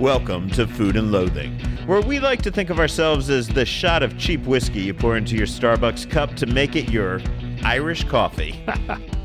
Welcome to Food and Loathing, where we like to think of ourselves as the shot of cheap whiskey you pour into your Starbucks cup to make it your Irish coffee.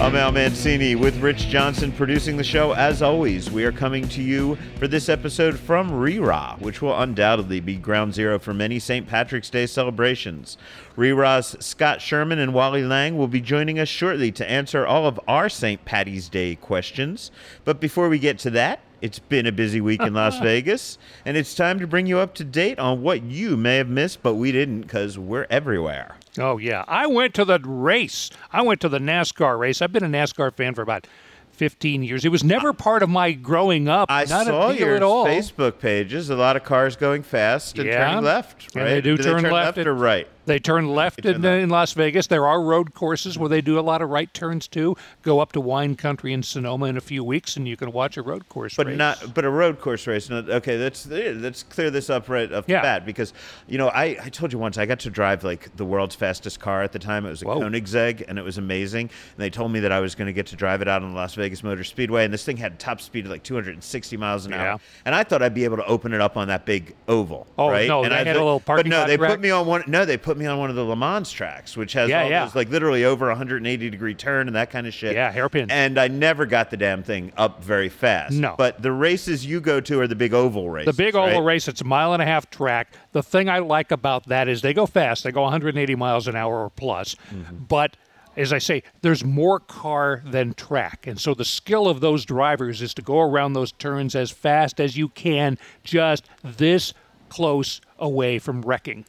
I'm Al Mancini with Rich Johnson producing the show. As always, we are coming to you for this episode from Rira, which will undoubtedly be ground zero for many St. Patrick's Day celebrations. Rira's Scott Sherman and Wally Lang will be joining us shortly to answer all of our St. Patty's Day questions. But before we get to that, it's been a busy week in Las Vegas, and it's time to bring you up to date on what you may have missed, but we didn't because we're everywhere. Oh yeah, I went to the race. I went to the NASCAR race. I've been a NASCAR fan for about 15 years. It was never part of my growing up. I Not saw a your at all. Facebook pages. A lot of cars going fast and Yeah. turning left. And Right? they do turn turn left left or right. They turn left in, in Las Vegas. There are road courses where they do a lot of right turns too. Go up to wine country in Sonoma in a few weeks, and you can watch a road course But race. not, but a road course race. Okay, let's let's eh, clear this up right off Yeah. the bat because you know I, I told you once I got to drive like the world's fastest car at the time. It was a Whoa. Koenigsegg and it was amazing. And they told me that I was going to get to drive it out on the Las Vegas Motor Speedway, and this thing had top speed of like 260 miles an Yeah. hour. And I thought I'd be able to open it up on that big oval. Oh, right? no, and they I had a little parking. But no, they track? put me on one. No, they put me on one of the Le Mans tracks, which has Yeah, all yeah. those like literally over 180 degree turn and that kind of shit. Yeah, hairpin. And I never got the damn thing up very fast. No. But the races you go to are the big oval races. The big oval right? race, it's a mile and a half track. The thing I like about that is they go fast. They go 180 miles an hour or plus. Mm-hmm. But as I say, there's more car than track. And so the skill of those drivers is to go around those turns as fast as you can, just this close away from wrecking.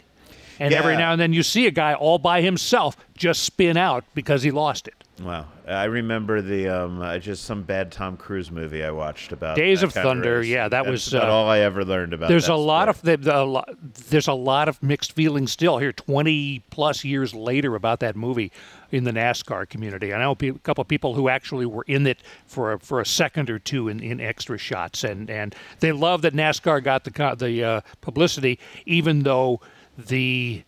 And every now and then you see a guy all by himself just spin out because he lost it. Wow. I remember the um, just some bad Tom Cruise movie I watched about Days of Thunder, race. yeah, that That's was, about uh, all I ever learned about. There's that a lot of the, the, there's a lot of mixed feelings still here, 20 plus years later, about that movie in the NASCAR community. I know a couple of people who actually were in it for a, for a second or two in, in extra shots, and and they love that NASCAR got the the uh, publicity, even though the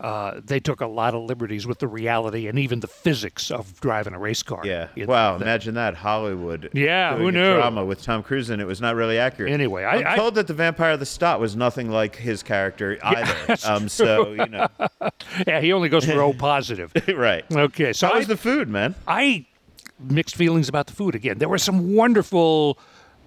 uh, they took a lot of liberties with the reality and even the physics of driving a race car. Yeah. It- wow. imagine that Hollywood. Yeah, who knew? Drama with Tom Cruise and it was not really accurate. Anyway, I- I'm I- told that the Vampire of Lestat was nothing like his character either. that's um. So you know. yeah, he only goes for O positive. right. Okay, so How I, was the food, man? I mixed feelings about the food again. There were some wonderful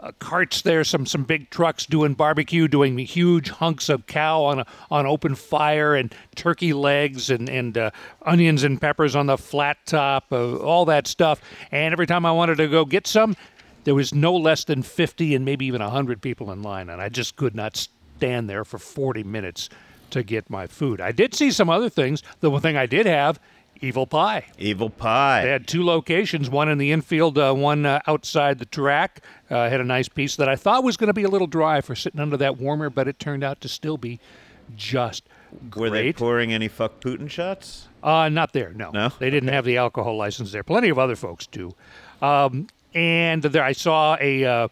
uh, carts there, some some big trucks doing barbecue, doing huge hunks of cow on a, on open fire, and turkey legs and and uh, onions and peppers on the flat top, uh, all that stuff. And every time I wanted to go get some, there was no less than fifty and maybe even hundred people in line, and I just could not stand there for forty minutes to get my food. I did see some other things. The one thing I did have. Evil pie. Evil pie. They had two locations, one in the infield, uh, one uh, outside the track. Uh, had a nice piece that I thought was going to be a little dry for sitting under that warmer, but it turned out to still be just great. Were they pouring any fuck Putin shots? Uh, not there, no. No? They didn't have the alcohol license there. Plenty of other folks do. Um, and there I saw a, uh,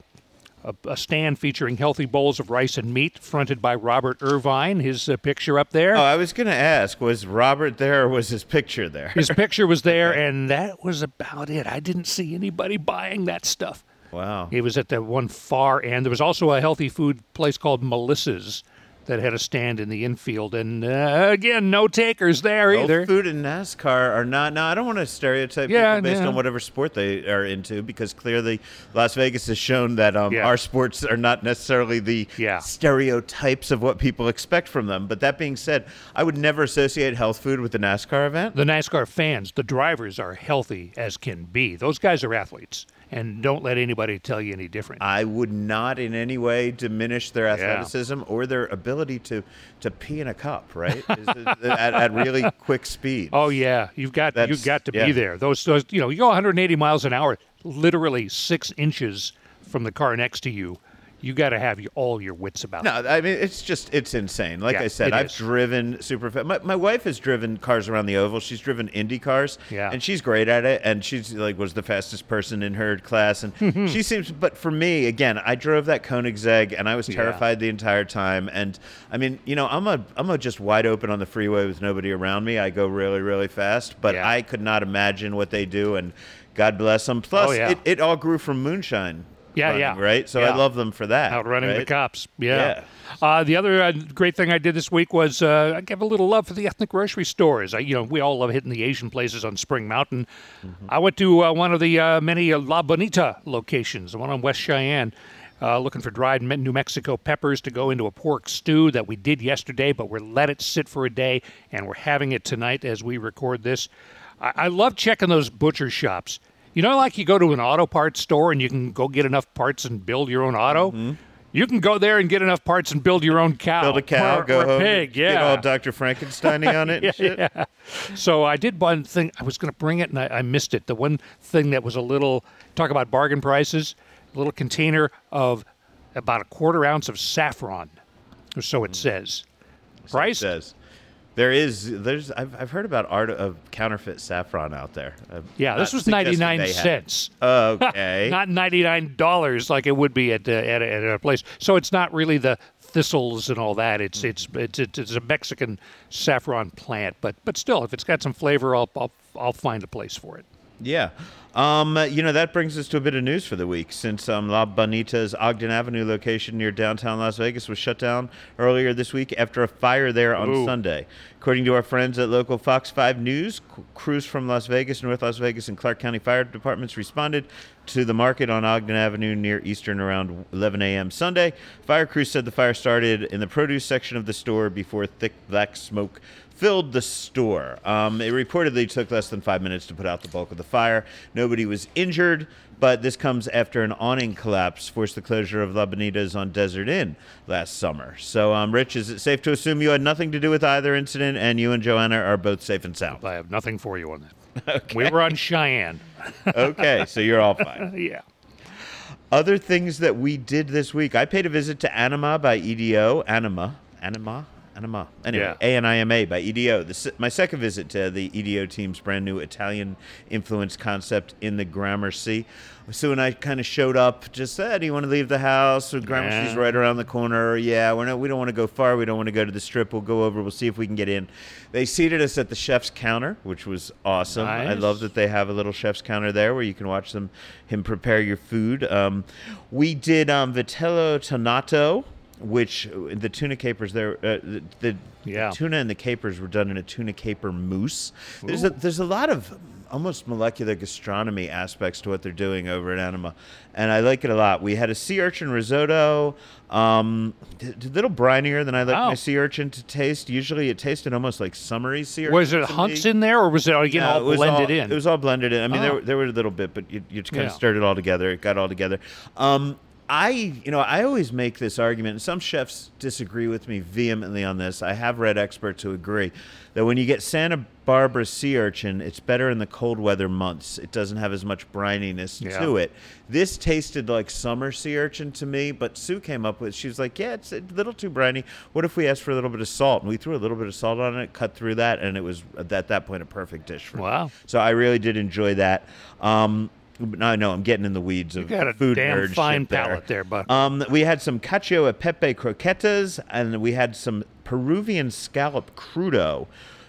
a, a stand featuring healthy bowls of rice and meat, fronted by Robert Irvine. His uh, picture up there. Oh, I was going to ask, was Robert there or was his picture there? His picture was there, and that was about it. I didn't see anybody buying that stuff. Wow. It was at the one far end. There was also a healthy food place called Melissa's that had a stand in the infield, and uh, again, no takers there Both either. food and NASCAR are not. Now, I don't want to stereotype Yeah, people based yeah. on whatever sport they are into, because clearly Las Vegas has shown that um, Yeah. our sports are not necessarily the stereotypes of what people expect from them. But that being said, I would never associate health food with the NASCAR event. The NASCAR fans, the drivers, are healthy as can be. Those guys are athletes, and don't let anybody tell you any different. I would not in any way diminish their athleticism or their ability to to pee in a cup, right? Uh, at, at really quick speed. Oh yeah, you've got That's- you've got to yeah. be there. Those those you know you go 180 miles an hour, literally six inches from the car next to you. You got to have your, all your wits about. No, I mean it's just it's insane. Like Yeah, I said, I've is. driven super fast. My, my wife has driven cars around the oval. She's driven Indy cars, Yeah. and she's great at it. And she's like was the fastest person in her class, and mm-hmm. she seems. But for me, again, I drove that Koenigsegg, and I was Yeah. terrified the entire time. And I mean, you know, I'm a I'm a just wide open on the freeway with nobody around me. I go really really fast, but Yeah. I could not imagine what they do. And God bless them. Plus, Oh, yeah. it, it all grew from moonshine. Yeah, running, yeah. right. So Yeah. I love them for that. outrunning the cops. Yeah. Uh, the other uh, great thing I did this week was uh, I gave a little love for the ethnic grocery stores. I, you know, we all love hitting the Asian places on Spring Mountain. I went to uh, one of the uh, many uh, La Bonita locations, the one on West Cheyenne. Uh, looking for dried New Mexico peppers to go into a pork stew that we did yesterday, but we're let it sit for a day, and we're having it tonight as we record this. I, I love checking those butcher shops. You know, like you go to an auto parts store and you can go get enough parts and build your own auto. Mm-hmm. You can go there and get enough parts and build your own cow. Build a cow, or, go or a home, pig. Yeah. Get all Dr. Frankenstein on it and shit. So I did one thing. I was going to bring it and I, I missed it. The one thing that was a little talk about bargain prices. A little container of about a quarter ounce of saffron, or so it mm. says. Price says there is there's I've, I've heard about art of counterfeit saffron out there. I'm Yeah, this was 99 they have. cents. Okay. Not $99 like it would be at, uh, at, a, at a place. So it's not really the thistles and all that. It's it's it's it's, it's a Mexican saffron plant, but but still if it's got some flavor I'll I'll, I'll find a place for it. Yeah. Um, you know, that brings us to a bit of news for the week since um, La Bonita's Ogden Avenue location near downtown Las Vegas was shut down earlier this week after a fire there on Ooh. Sunday. According to our friends at local Fox 5 News, c- crews from Las Vegas, North Las Vegas, and Clark County fire departments responded to the market on Ogden Avenue near Eastern around 11 a.m. Sunday. Fire crews said the fire started in the produce section of the store before thick black smoke filled the store. Um, it reportedly took less than five minutes to put out the bulk of the fire. Nobody was injured, but this comes after an awning collapse forced the closure of La Bonitas on Desert Inn last summer. So, um, Rich, is it safe to assume you had nothing to do with either incident and you and Joanna are both safe and sound? I have nothing for you on that. We were on Cheyenne. okay, so you're all fine. yeah. Other things that we did this week. I paid a visit to Anima by EDO. Anima. Anima? Anima. Anyway, Yeah. A N I M A by EDO. This, my second visit to the EDO team's brand new Italian influence concept in the Gramercy. Sue and I kind of showed up, just said, "Do you want to leave the house? So Gramercy's Yeah. right around the corner. Yeah, we're not, we don't want to go far. We don't want to go to the strip. We'll go over. We'll see if we can get in." They seated us at the chef's counter, which was awesome. I love that they have a little chef's counter there where you can watch them him prepare your food. Um, we did um, vitello tonnato, which uh, the tuna capers there, uh, the, the Yeah. tuna and the capers were done in a tuna caper mousse. There's a there's a lot of almost molecular gastronomy aspects to what they're doing over at Anima, and I like it a lot. We had a sea urchin risotto, um, a little brinier than I like Wow. my sea urchin to taste. Usually, it tasted almost like summery sea urchin. Was there hunks me. in there, or was it again No, all it was blended all- in? It was all blended in. I mean, there, Oh. were- there were a little bit, but you, you kind Yeah. of stirred it all together. It got all together. Um, I, you know, I always make this argument, and some chefs disagree with me vehemently on this. I have read experts who agree that when you get Santa Barbara sea urchin, it's better in the cold weather months. It doesn't have as much brininess Yeah. to it. This tasted like summer sea urchin to me, but Sue came up with, she was like, yeah, it's a little too briny. What if we asked for a little bit of salt? And we threw a little bit of salt on it, cut through that, and it was at that point a perfect dish for me. Wow. So I really did enjoy that. Um, I know I'm getting in the weeds of You got a food damn nerd fine shit there. palate there, bud. Um, we had some cacio e pepe croquetas, and we had some Peruvian scallop crudo.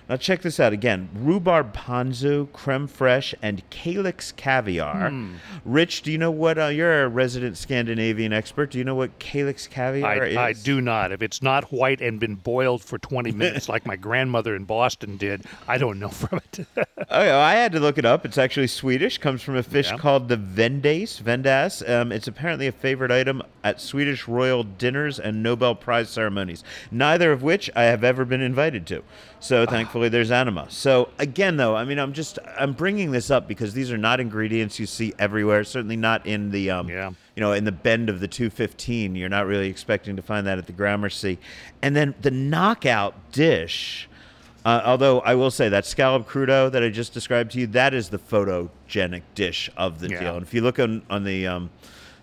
Now check this out again: rhubarb ponzu, creme fraiche, and Kalix caviar. Hmm. Rich, do you know what? Uh, you're a resident Scandinavian expert. Do you know what Kalix caviar is? I, I do not. If it's not white and been boiled for 20 minutes like my grandmother in Boston did, I don't know from it. Oh, yeah, I had to look it up. It's actually Swedish. Comes from a fish Yeah. called the vendace. Vendas. Um, it's apparently a favorite item at Swedish royal dinners and Nobel Prize ceremonies. Neither of which I have ever been invited to. So thankfully, there's anima. So again, though, I mean, I'm just I'm bringing this up because these are not ingredients you see everywhere. Certainly not in the um, Yeah. you know, in the bend of the 215. You're not really expecting to find that at the Gramercy. And then the knockout dish. Uh, although I will say that scallop crudo that I just described to you, that is the photogenic dish of the Yeah. deal. And if you look on on the um,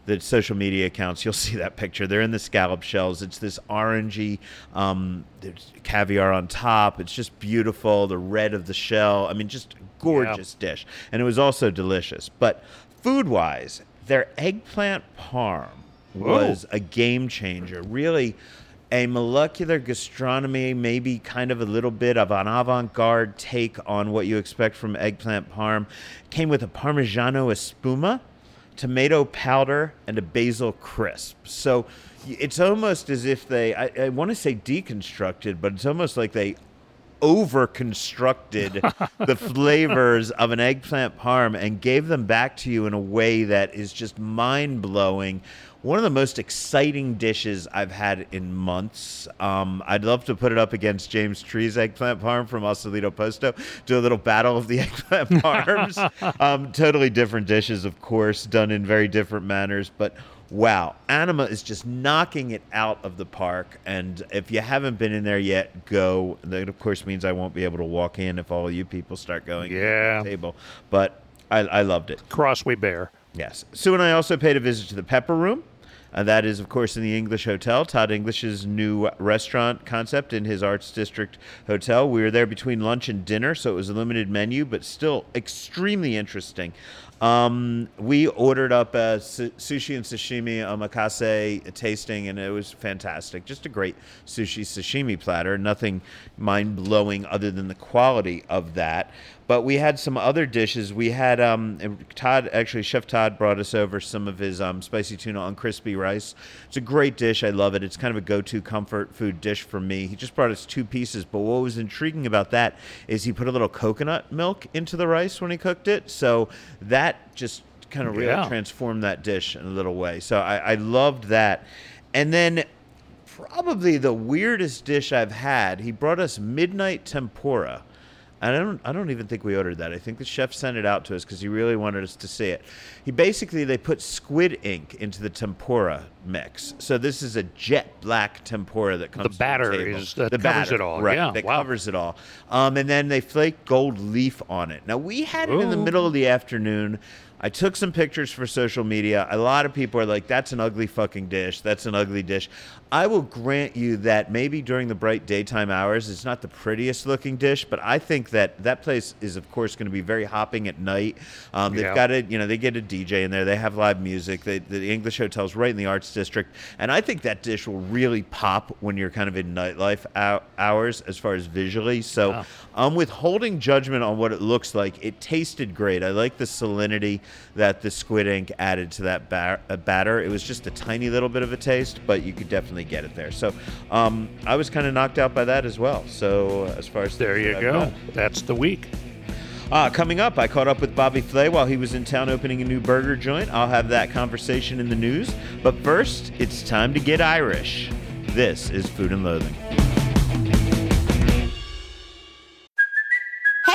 the social media accounts, you'll see that picture. They're in the scallop shells. It's this orangey, um, there's caviar on top. It's just beautiful. The red of the shell. I mean, just a gorgeous dish. And it was also delicious. But food wise, their eggplant parm was a game changer. Really, a molecular gastronomy, maybe kind of a little bit of an avant garde take on what you expect from eggplant parm. Came with a Parmigiano Espuma, tomato powder, and a basil crisp. So it's almost as if they, I, I want to say deconstructed, but it's almost like they over constructed the flavors of an eggplant parm and gave them back to you in a way that is just mind blowing. One of the most exciting dishes I've had in months. Um, I'd love to put it up against James Trees' eggplant parm from Al Solito Posto. Do a little battle of the eggplant parms. um, totally different dishes, of course, done in very different manners, but wow, Anima is just knocking it out of the park. And if you haven't been in there yet, go. That, of course, means I won't be able to walk in if all you people start going Yeah. to the table. But I, I loved it. Crossway Bear. Yes. Sue and I also paid a visit to the Pepper Room. Uh, that is, of course, in the English Hotel, Todd English's new restaurant concept in his Arts District Hotel. We were there between lunch and dinner, so it was a limited menu, but still extremely interesting. Um, we ordered up a su- sushi and sashimi omakase tasting, and it was fantastic. Just a great sushi sashimi platter. Nothing mind blowing other than the quality of that. But we had some other dishes. We had um, Todd, actually, Chef Todd brought us over some of his um, spicy tuna on crispy rice. It's a great dish. I love it. It's kind of a go to comfort food dish for me. He just brought us two pieces. But what was intriguing about that is he put a little coconut milk into the rice when he cooked it. So that just kind of really Yeah. transformed that dish in a little way. So I, I loved that. And then probably the weirdest dish I've had. He brought us midnight tempura. And I don't I don't even think we ordered that. I think the chef sent it out to us because he really wanted us to see it. He basically they put squid ink into the tempura mix. So this is a jet black tempura that comes The batter table. is- that the covers batter, it all. Right, Yeah, that wow. covers it all. Um, and then they flake gold leaf on it. Now we had it in the middle of the afternoon. I took some pictures for social media. A lot of people are like, that's an ugly fucking dish. That's an ugly dish. I will grant you that maybe during the bright daytime hours, it's not the prettiest looking dish, but I think that that place is, of course, going to be very hopping at night. Um, they've Yeah. got it, you know, they get a DJ in there, they have live music. They, the English Hotel's right in the Arts District. And I think that dish will really pop when you're kind of in nightlife hours as far as visually. So Wow. I'm withholding judgment on what it looks like. It tasted great. I like the salinity that the squid ink added to that ba- uh, batter. It was just a tiny little bit of a taste, but you could definitely get it there. So um, I was kind of knocked out by that as well. So as far as There you I've go. done. That's the week. Uh, coming up, I caught up with Bobby Flay while he was in town opening a new burger joint. I'll have that conversation in the news. But first, it's time to get Irish. This is Food and Loathing.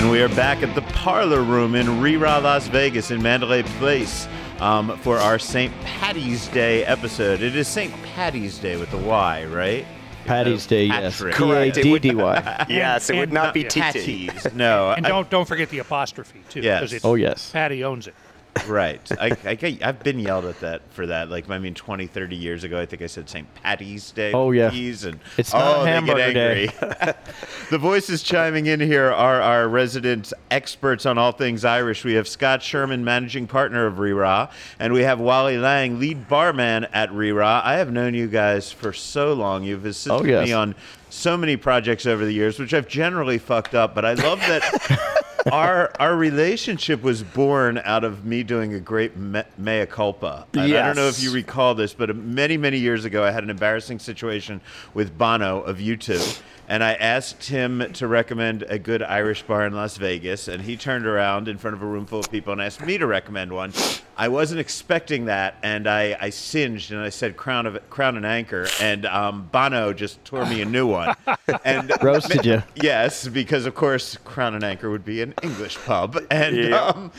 And we are back at the Parlor Room in Rira, Las Vegas, in Mandalay Place, um, for our St. Patty's Day episode. It is St. Patty's Day with the Y, right? Patty's Day, yes. Patrick. P A D D Y. Yes, it would not not- be yeah. TT. Patties. No. And don't don't forget the apostrophe too. Yes. 'cause it's- Oh, yes. Patty owns it. Right. I, I I've been yelled at that for that. Like, I mean, 20, 30 years ago, I think I said St. Patty's Day. Oh, yeah. And, It's oh, not oh, they get hamburger day. the voices chiming in here are our resident experts on all things Irish. We have Scott Sherman, managing partner of Rira, and we have Wally Lang, lead barman at Rira. I have known you guys for so long. You've assisted Oh, yes. me on so many projects over the years, which I've generally fucked up, but I love that. our our relationship was born out of me doing a great me- mea culpa. And I don't know if you recall this, but many many years ago, I had an embarrassing situation with Bono of U2, and I asked him to recommend a good Irish bar in Las Vegas, and he turned around in front of a room full of people and asked me to recommend one. I wasn't expecting that, and I, I singed and I said Crown of Crown and Anchor, and um, Bono just tore me a new one, and Roasted you. Yes, because of course Crown and Anchor would be an English pub, and Yeah. um,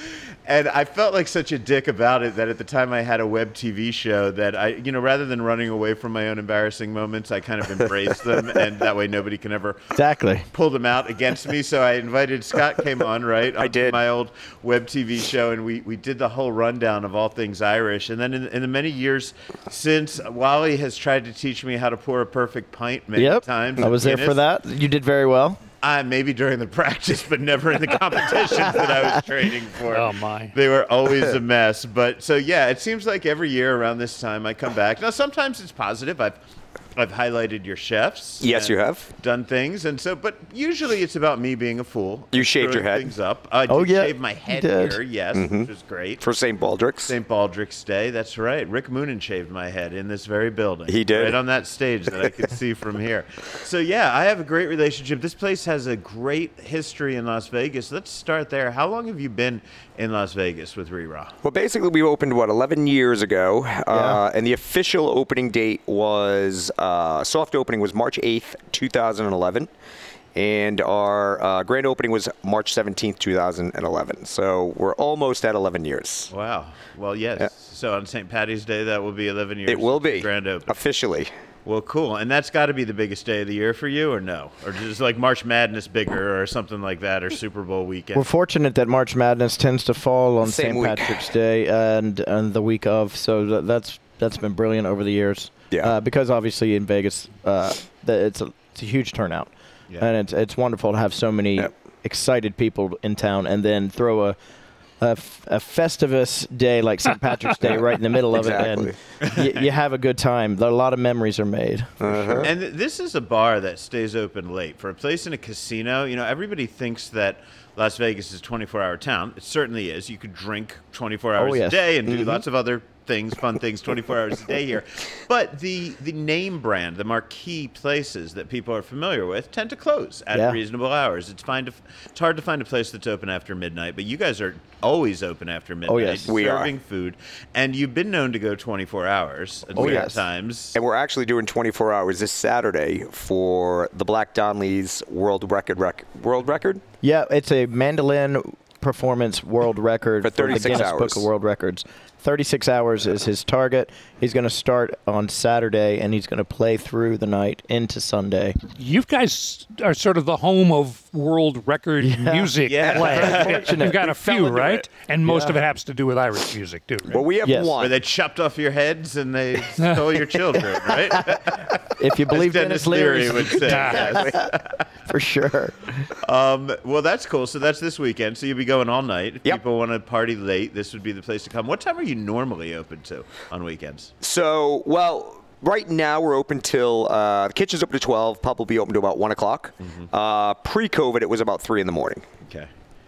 and I felt like such a dick about it that at the time I had a web TV show that I, you know, rather than running away from my own embarrassing moments, I kind of embraced them, and that way nobody can ever Exactly. pull them out against me. So I invited Scott came on right. I did. my old web TV show, and we we did the whole rundown of all things Irish. And then in, in the many years since, Wally has tried to teach me how to pour a perfect pint many Yep. times. I of was there for that. You did very well. Uh, maybe during the practice, but never in the competitions that I was training for. Oh, my. They were always a mess. But so yeah, it seems like every year around this time I come back. Now sometimes it's positive. I've I've highlighted your chefs. Yes, you have. done things, and so. But usually it's about me being a fool. You shaved your head. Things up. I Oh, did yeah, shave my head here. Yes, which is great. for St. Baldrick's. St. Baldrick's Day. That's right. Rick Moonen shaved my head in this very building. He did. Right on that stage that I could see from here. So, yeah, I have a great relationship. This place has a great history in Las Vegas. Let's start there. How long have you been in Las Vegas with Rira? Well, basically, we opened what 11 years ago, uh, and the official opening date was uh, soft opening was March 8th, 2011, and our uh, grand opening was March 17th, 2011. So we're almost at 11 years. Wow. Well, yes. Yeah. So on St. Patty's Day, that will be 11 years. It will be grand open. officially. Well, cool. And that's got to be the biggest day of the year for you, or no? Or just like March Madness bigger, or something like that, or Super Bowl weekend? We're fortunate that March Madness tends to fall on St. Patrick's Day and and the week of, so that's that's been brilliant over the years. Yeah. Uh, because obviously in Vegas, uh, the, it's a it's a huge turnout, Yeah. and it's it's wonderful to have so many Yep. excited people in town, and then throw a. A, f- a festivus day like St. Patrick's Day right in the middle of it, and y- you have a good time. A lot of memories are made. for sure. And th- this is a bar that stays open late. For a place in a casino, you know, everybody thinks that Las Vegas is a 24 hour town. It certainly is. You could drink 24 hours Oh, yes. a day and do lots of other things, fun things 24 hours a day here. But the, the name brand, the marquee places that people are familiar with tend to close at Yeah. reasonable hours. It's, fine to, it's hard to find a place that's open after midnight, but you guys are always open after oh, midnight. Oh, yes. We are. serving food. And you've been known to go 24 hours at Oh, certain yes. times. And we're actually doing 24 hours this Saturday for the Black Donley's world record rec- world record. Yeah, it's a mandolin performance world record For the 36 Guinness Book of World Records. 36 hours is his target. He's going to start on Saturday and he's going to play through the night into Sunday. You guys are sort of the home of world record music Yeah. play. You've got a few, right? it. And most Yeah. of it happens to do with Irish music, too. right? Well, we have Yes. one. Where they chopped off your heads and they stole your children, right? If you believe As Denis Denis Leary Leary, would say. yes. for sure. Um, well, that's cool. So that's this weekend. So you'll be going all night. If Yep. people want to party late, this would be the place to come. What time are you normally open to on weekends? So, well, right now we're open till uh, the kitchen's open to 12. Pub will be open to about 1 o'clock. Uh, Pre COVID, it was about 3 in the morning. Okay.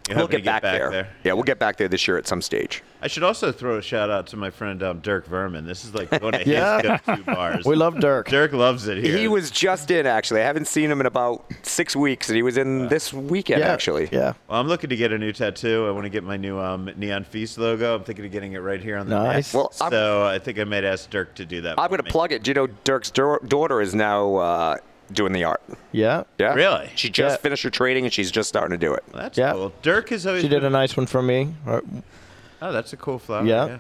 You're We'll hoping get to back, there. Yeah, we'll get back there this year at some stage. I should also throw a shout out to my friend um, Dirk Vermin. This is like one of Yeah. his go-to bars. We love Dirk. Dirk loves it here. He was just in, actually. I haven't seen him in about six weeks, and he was in this weekend, yeah, actually. Yeah. Well, I'm looking to get a new tattoo. I want to get my new um, Neon Feast logo. I'm thinking of getting it right here on the Nice. neck. Well, I'm- so I think I might ask Dirk to do that. I'm going to plug it. Do you know Dirk's da- daughter is now uh, doing the art? Yeah. Yeah. Really? She just Yeah. finished her training, and she's just starting to do it. Well, that's Yeah. cool. Dirk has always She did been a nice one for me. Uh, Oh, that's a cool flower. Yeah. Yeah.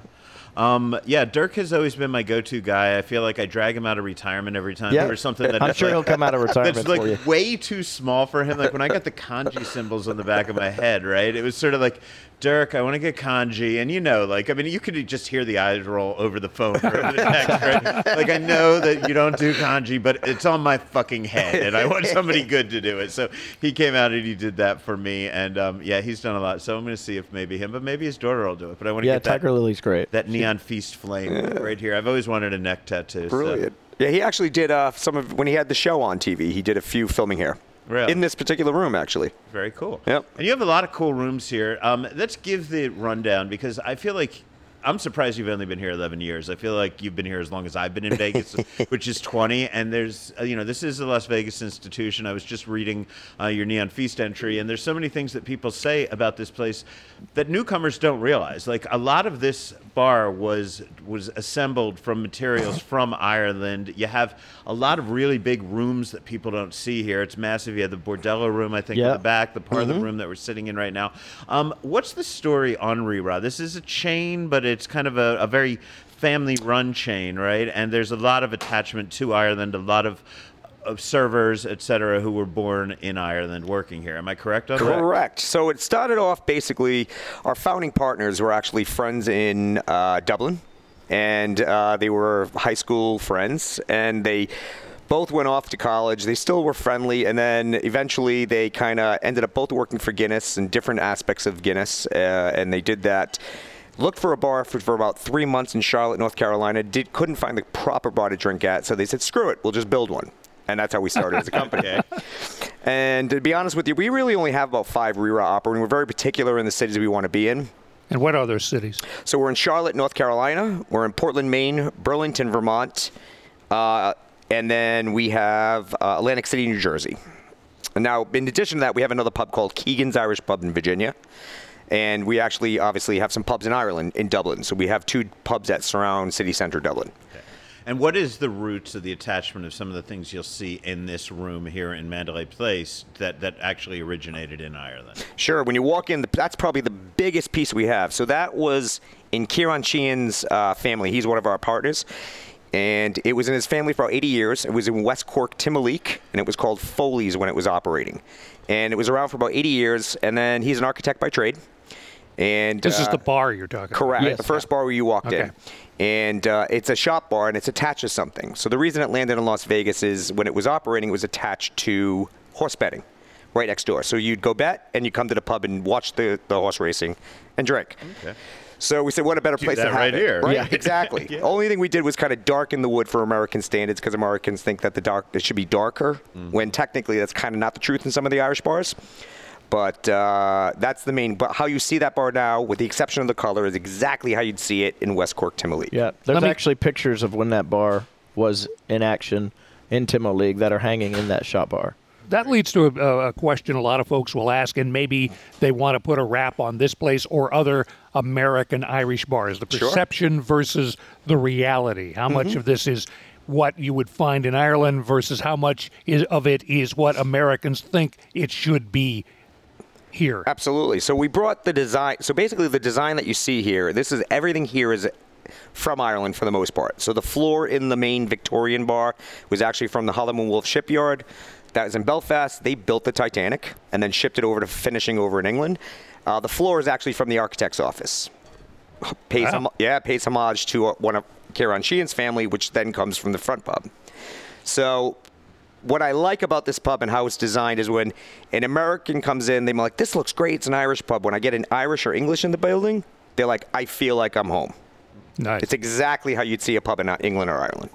Um, yeah, Dirk has always been my go-to guy. I feel like I drag him out of retirement every time. Yeah. There was something that I'm sure like, he'll come out of retirement That's like for you. way too small for him. Like when I got the kanji symbols on the back of my head, right? It was sort of like, Dirk, I want to get kanji, and you know, like I mean, you could just hear the eyes roll over the phone or over the text, right? Like I know that you don't do kanji, but it's on my fucking head, and I want somebody good to do it. So he came out and he did that for me, and um, yeah, he's done a lot. So I'm going to see if maybe him, but maybe his daughter will do it. But I want to yeah, get that Tiger Lily's great. that neon feast flame right here. I've always wanted a neck tattoo. so- Brilliant. Yeah, he actually did uh, some of when he had the show on TV. He did a few filming here. Really? in this particular room, actually. Very cool. Yep. And you have a lot of cool rooms here. Um, let's give the rundown because I feel like I'm surprised you've only been here 11 years. I feel like you've been here as long as I've been in Vegas, which is 20. And there's, uh, you know, this is a Las Vegas institution. I was just reading uh, your Neon Feast entry, and there's so many things that people say about this place that newcomers don't realize. Like a lot of this bar was was assembled from materials from Ireland. You have a lot of really big rooms that people don't see here. It's massive. You have the Bordello room, I think, in the back, the part of the room that we're sitting in right now. Um, what's the story on Rira? This is a chain, but it's kind of a, a very family run chain, right? And there's a lot of attachment to Ireland, a lot of of servers, et cetera, who were born in Ireland working here. Am I correct on that? Correct. So it started off basically, our founding partners were actually friends in uh, Dublin, and uh, they were high school friends, and they both went off to college. They still were friendly, and then eventually they kind of ended up both working for Guinness and different aspects of Guinness, uh, and they did that. Looked for a bar for, for about three months in Charlotte, North Carolina. Did couldn't find the proper bar to drink at, so they said, "Screw it, we'll just build one." And that's how we started as a company. Okay. And to be honest with you, we really only have about five Rira operating. We're very particular in the cities we want to be in. And what other cities? So we're in Charlotte, North Carolina. We're in Portland, Maine, Burlington, Vermont, uh, and then we have uh, Atlantic City, New Jersey. And now, in addition to that, we have another pub called Keegan's Irish Pub in Virginia. And we actually obviously have some pubs in Ireland, in Dublin. So we have two pubs that surround city center Dublin. And what is the roots of the attachment of some of the things you'll see in this room here in Mandalay Place that, that actually originated in Ireland? Sure. When you walk in, that's probably the biggest piece we have. So that was in Kieran Sheehan's uh, family. He's one of our partners. And it was in his family for about 80 years. It was in West Cork, Timoleague, and it was called Foley's when it was operating. And it was around for about 80 years. And then he's an architect by trade. And This is uh, the bar you're talking Correct. about. The first bar where you walked Okay. in. And uh, it's a shop bar and it's attached to something. So the reason it landed in Las Vegas is when it was operating, it was attached to horse betting right next door. So you'd go bet and you come to the pub and watch the, the horse racing and drink. Okay. So we said, what a better Do place to that have right it. here. Right, Yeah. exactly. Yeah. Only thing we did was kind of darken the wood for American standards because Americans think that the dark it should be darker, Mm-hmm. when technically that's kind of not the truth in some of the Irish bars. But uh, that's the main. But how you see that bar now, with the exception of the color, is exactly how you'd see it in West Cork, Timoleague. Yeah, there's Let me- actually pictures of when that bar was in action in Timoleague that are hanging in that shop bar. That leads to a, a question a lot of folks will ask, and maybe they want to put a wrap on this place or other American Irish bars. The Sure. perception versus the reality. How much of this is what you would find in Ireland versus how much is, of it is what Americans think it should be here. Absolutely. So we brought the design. So basically, the design that you see here, this is everything here is from Ireland for the most part. So the floor in the main Victorian bar was actually from the Harland and Wolff shipyard. That was in Belfast. They built the Titanic and then shipped it over to finishing over in England. Uh, the floor is actually from the architect's office. Pays Wow. hom- yeah, pays homage to uh, one of Kieran Sheehan's family, which then comes from the front pub. So what I like about this pub and how it's designed is when an American comes in, they're like, "This looks great. It's an Irish pub." When I get an Irish or English in the building, they're like, "I feel like I'm home." Nice. It's exactly how you'd see a pub in uh, England or Ireland.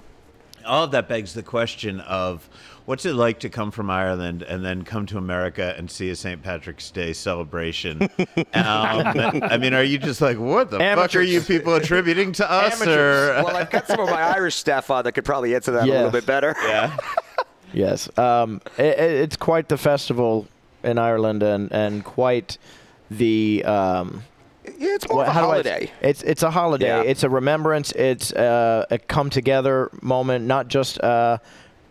All of that begs the question of what's it like to come from Ireland and then come to America and see a St. Patrick's Day celebration? um, I mean, are you just like, what the fuck are you people attributing to us? Or, well, I've got some of my Irish staff on that could probably answer that a little bit better. yeah. Yes, um, it, it's quite the festival in Ireland and, and quite the um, Yeah, it's more what- of a how do I- holiday. it's it's a holiday. Yeah. It's a remembrance. It's uh, a come together moment, not just uh,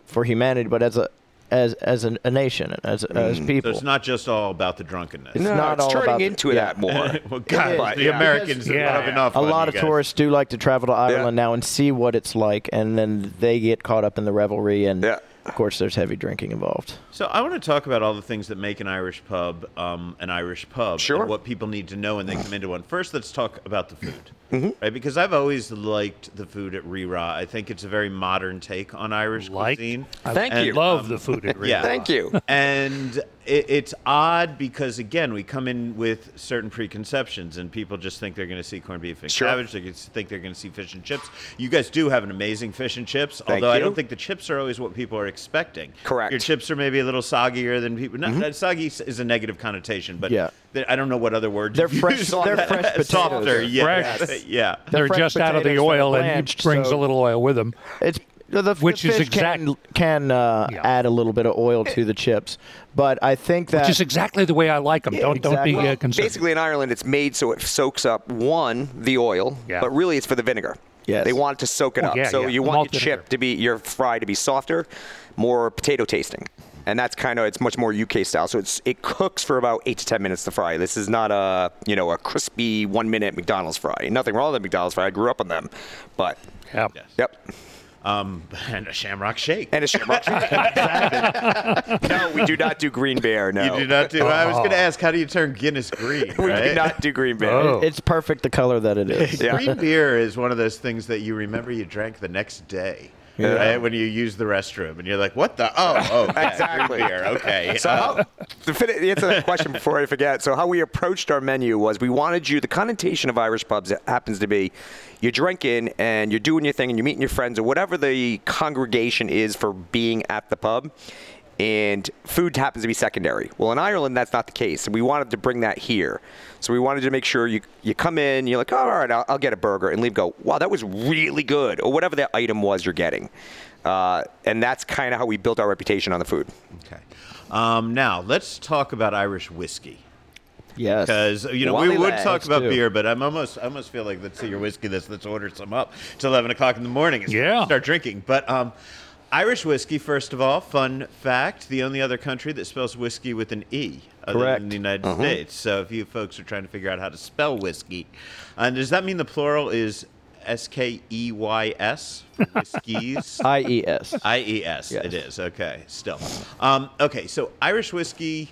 for humanity, but as a as as an, a nation, as as So people. it's not just all about the drunkenness. It's no, not it's all turning about the- into yeah. that more. well, God, but the yeah. Americans Yeah. have enough. a lot of guys. tourists do like to travel to Ireland Yeah. now and see what it's like, and then they get caught up in the revelry, and Yeah. Of course, there's heavy drinking involved. So I want to talk about all the things that make an Irish pub um, an Irish pub. Sure. And what people need to know when they come into one. First, let's talk about the food, Mm-hmm. right? Because I've always liked the food at Rira. I think it's a very modern take on Irish like, cuisine. I Thank And, you. love um, the food at Yeah. Rira. Thank you. And it, it's odd because again, we come in with certain preconceptions, and people just think they're going to see corned beef and Sure. cabbage. They think they're going to see fish and chips. You guys do have an amazing fish and chips, Thank although I don't think the chips are always what people are expecting. Correct. Mm-hmm. Your chips are maybe a little soggier than people. Not, that Soggy is a negative connotation, but Yeah. Th- I don't know what other word. They're fresh- use. they're fresh potatoes. Softer, yeah, Fresh. yeah. They're fresh just out of the potatoes that are oil and blanched, brings so- a little oil with them. It's the, the Which is fish exact- can, can uh, Yeah. add a little bit of oil to the chips, but I think that Which is exactly the way I like them. Yeah, don't don't exactly. be uh, concerned. Basically, in Ireland, it's made so it soaks up one the oil, Yeah. but really it's for the vinegar. Yes. They want it to soak it Oh, up. yeah, so yeah. you Malt want your vinegar. chip to be your fry to be softer, more potato tasting. And that's kind of it's much more UK style. So it's it cooks for about eight to ten minutes to fry. This is not a you know a crispy one minute McDonald's fry. Nothing wrong with the McDonald's fry. I grew up on them, but yeah. yep. Um, and a Shamrock Shake. And a shamrock. Shake. no, we do not do green bear. No, You do not do. I was going to ask, how do you turn Guinness green? we right? do not do green bear. Oh. it's perfect the color that it is. Yeah. Green beer is one of those things that you remember you drank the next day. Right? When you use the restroom and you're like, what the? Oh, oh, yeah, Exactly. Okay. So, Uh, how, to answer that question before I forget, so how we approached our menu was we wanted you, the connotation of Irish pubs it happens to be you're drinking and you're doing your thing and you're meeting your friends or whatever the congregation is for being at the pub. And food happens to be secondary. Well, in Ireland, that's not the case. And we wanted to bring that here. So we wanted to make sure you, you come in, you're like, oh, all right, I'll, I'll get a burger, and leave, go, wow, that was really good, or whatever that item was you're getting. Uh, and that's kind of how we built our reputation on the food. okay. Um, now let's talk about Irish whiskey. Yes. Because you know we would talk about too. beer, but I'm almost I almost feel like let's see your whiskey. Let's let's order some up. It's 11 o'clock in the morning. and Yeah. start drinking. But um, Irish whiskey, first of all, fun fact: the only other country that spells whiskey with an e, other Correct. than the United States. So if you folks are trying to figure out how to spell whiskey, and does that mean the plural is S K E Y S for whiskeys? I E S. I E S. Yes. It is okay. Still, um, okay. So Irish whiskey.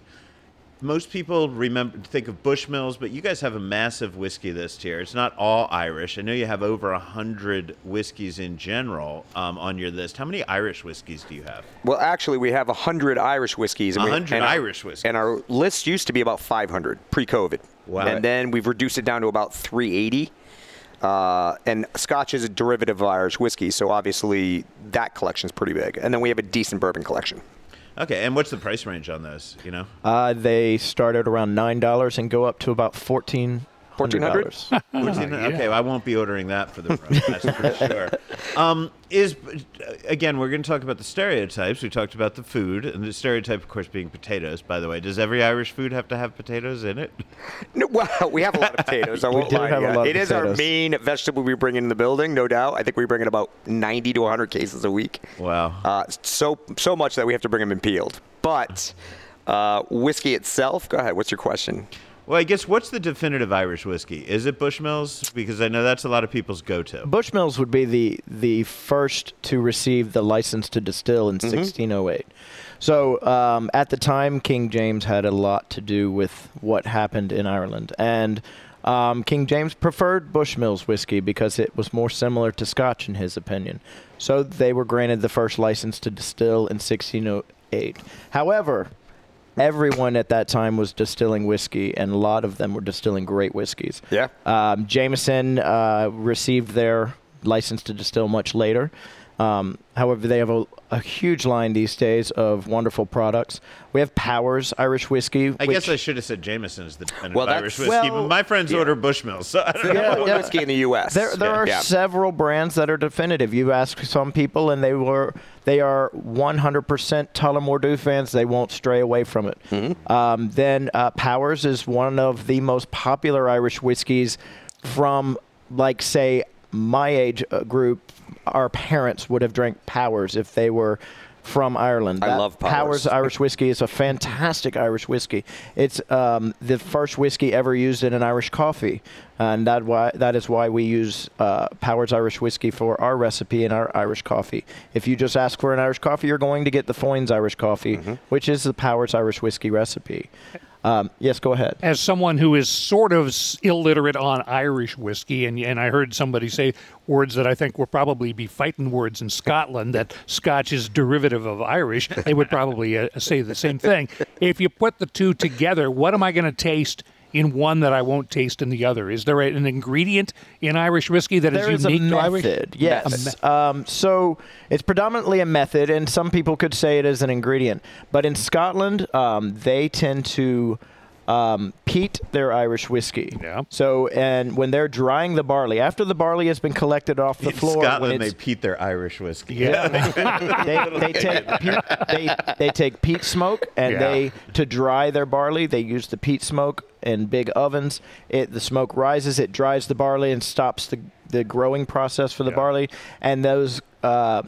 Most people remember think of Bushmills, but you guys have a massive whiskey list here. It's not all Irish. I know you have over a hundred whiskeys in general um, on your list. How many Irish whiskeys do you have? Well, actually, we have 100 Irish whiskeys. and 100 Irish whiskeys. And our list used to be about 500 pre-COVID. Wow. And then we've reduced it down to about 380. Uh, and Scotch is a derivative of Irish whiskey, so obviously that collection's pretty big. And then we have a decent bourbon collection. Okay, and what's the price range on those? You know, Uh, they start at around nine dollars and go up to about fourteen hundred dollars. Okay, well, I won't be ordering that for the room. That's for sure. Um, is again, we're going to talk about the stereotypes. We talked about the food, and the stereotype, of course, being potatoes. By the way, does every Irish food have to have potatoes in it? No, well, we have a lot of potatoes. I won't do lie to have a you. lot of It is our main vegetable we bring in the building, no doubt. I think we bring in about 90 to 100 cases a week. Wow. Uh, so so much that we have to bring them in peeled. But uh, whiskey itself. Go ahead. What's your question? Well, I guess what's the definitive Irish whiskey? Is it Bushmills? Because I know that's a lot of people's go-to. Bushmills would be the the first to receive the license to distill in 1608. So um, at the time, King James had a lot to do with what happened in Ireland, and um, King James preferred Bushmills whiskey because it was more similar to Scotch in his opinion. So they were granted the first license to distill in 1608. However, everyone at that time was distilling whiskey, and a lot of them were distilling great whiskeys. Yeah. Um, Jameson uh, received their license to distill much later. Um, however, they have a, a huge line these days of wonderful products. We have Powers Irish whiskey. I which, guess I should have said Jameson is the definitive Well, Irish whiskey, well, but my friends yeah. order Bushmills, so I don't know. Number one yeah. whiskey in the U.S. There, there are Yeah. several brands that are definitive. You ask some people, and they were they are 100% Tullamore Dew fans. They won't stray away from it. Mm-hmm. Um, then uh, Powers is one of the most popular Irish whiskeys from, like, say, my age uh, group. Our parents would have drank Powers if they were from Ireland. I love Powers. Irish whiskey is a fantastic Irish whiskey. It's um, the first whiskey ever used in an Irish coffee, and that why that is why we use uh, Powers Irish whiskey for our recipe in our Irish coffee. If you just ask for an Irish coffee, you're going to get the Foynes Irish coffee, Mm-hmm. which is the Powers Irish whiskey recipe. Um, yes, go ahead. as someone who is sort of illiterate on Irish whiskey, and and I heard somebody say words that I think will probably be fighting words in Scotland that Scotch is derivative of Irish. They would probably uh, say the same thing. If you put the two together, what am I going to taste? In one that I won't taste in the other, is there an ingredient in Irish whiskey that is There is a unique to Irish? method, yes. Um, so it's predominantly a method, and some people could say it is an ingredient. But in Scotland, um, they tend to um, peat their Irish whiskey. Yeah. So, and when they're drying the barley, after the barley has been collected off the In floor, when Scotland, they it's, peat their Irish whiskey. Yeah, they, they take peat, they, they take peat smoke and Yeah. they to dry their barley they use the peat smoke in big ovens it the smoke rises it dries the barley and stops the the growing process for the barley and those uh,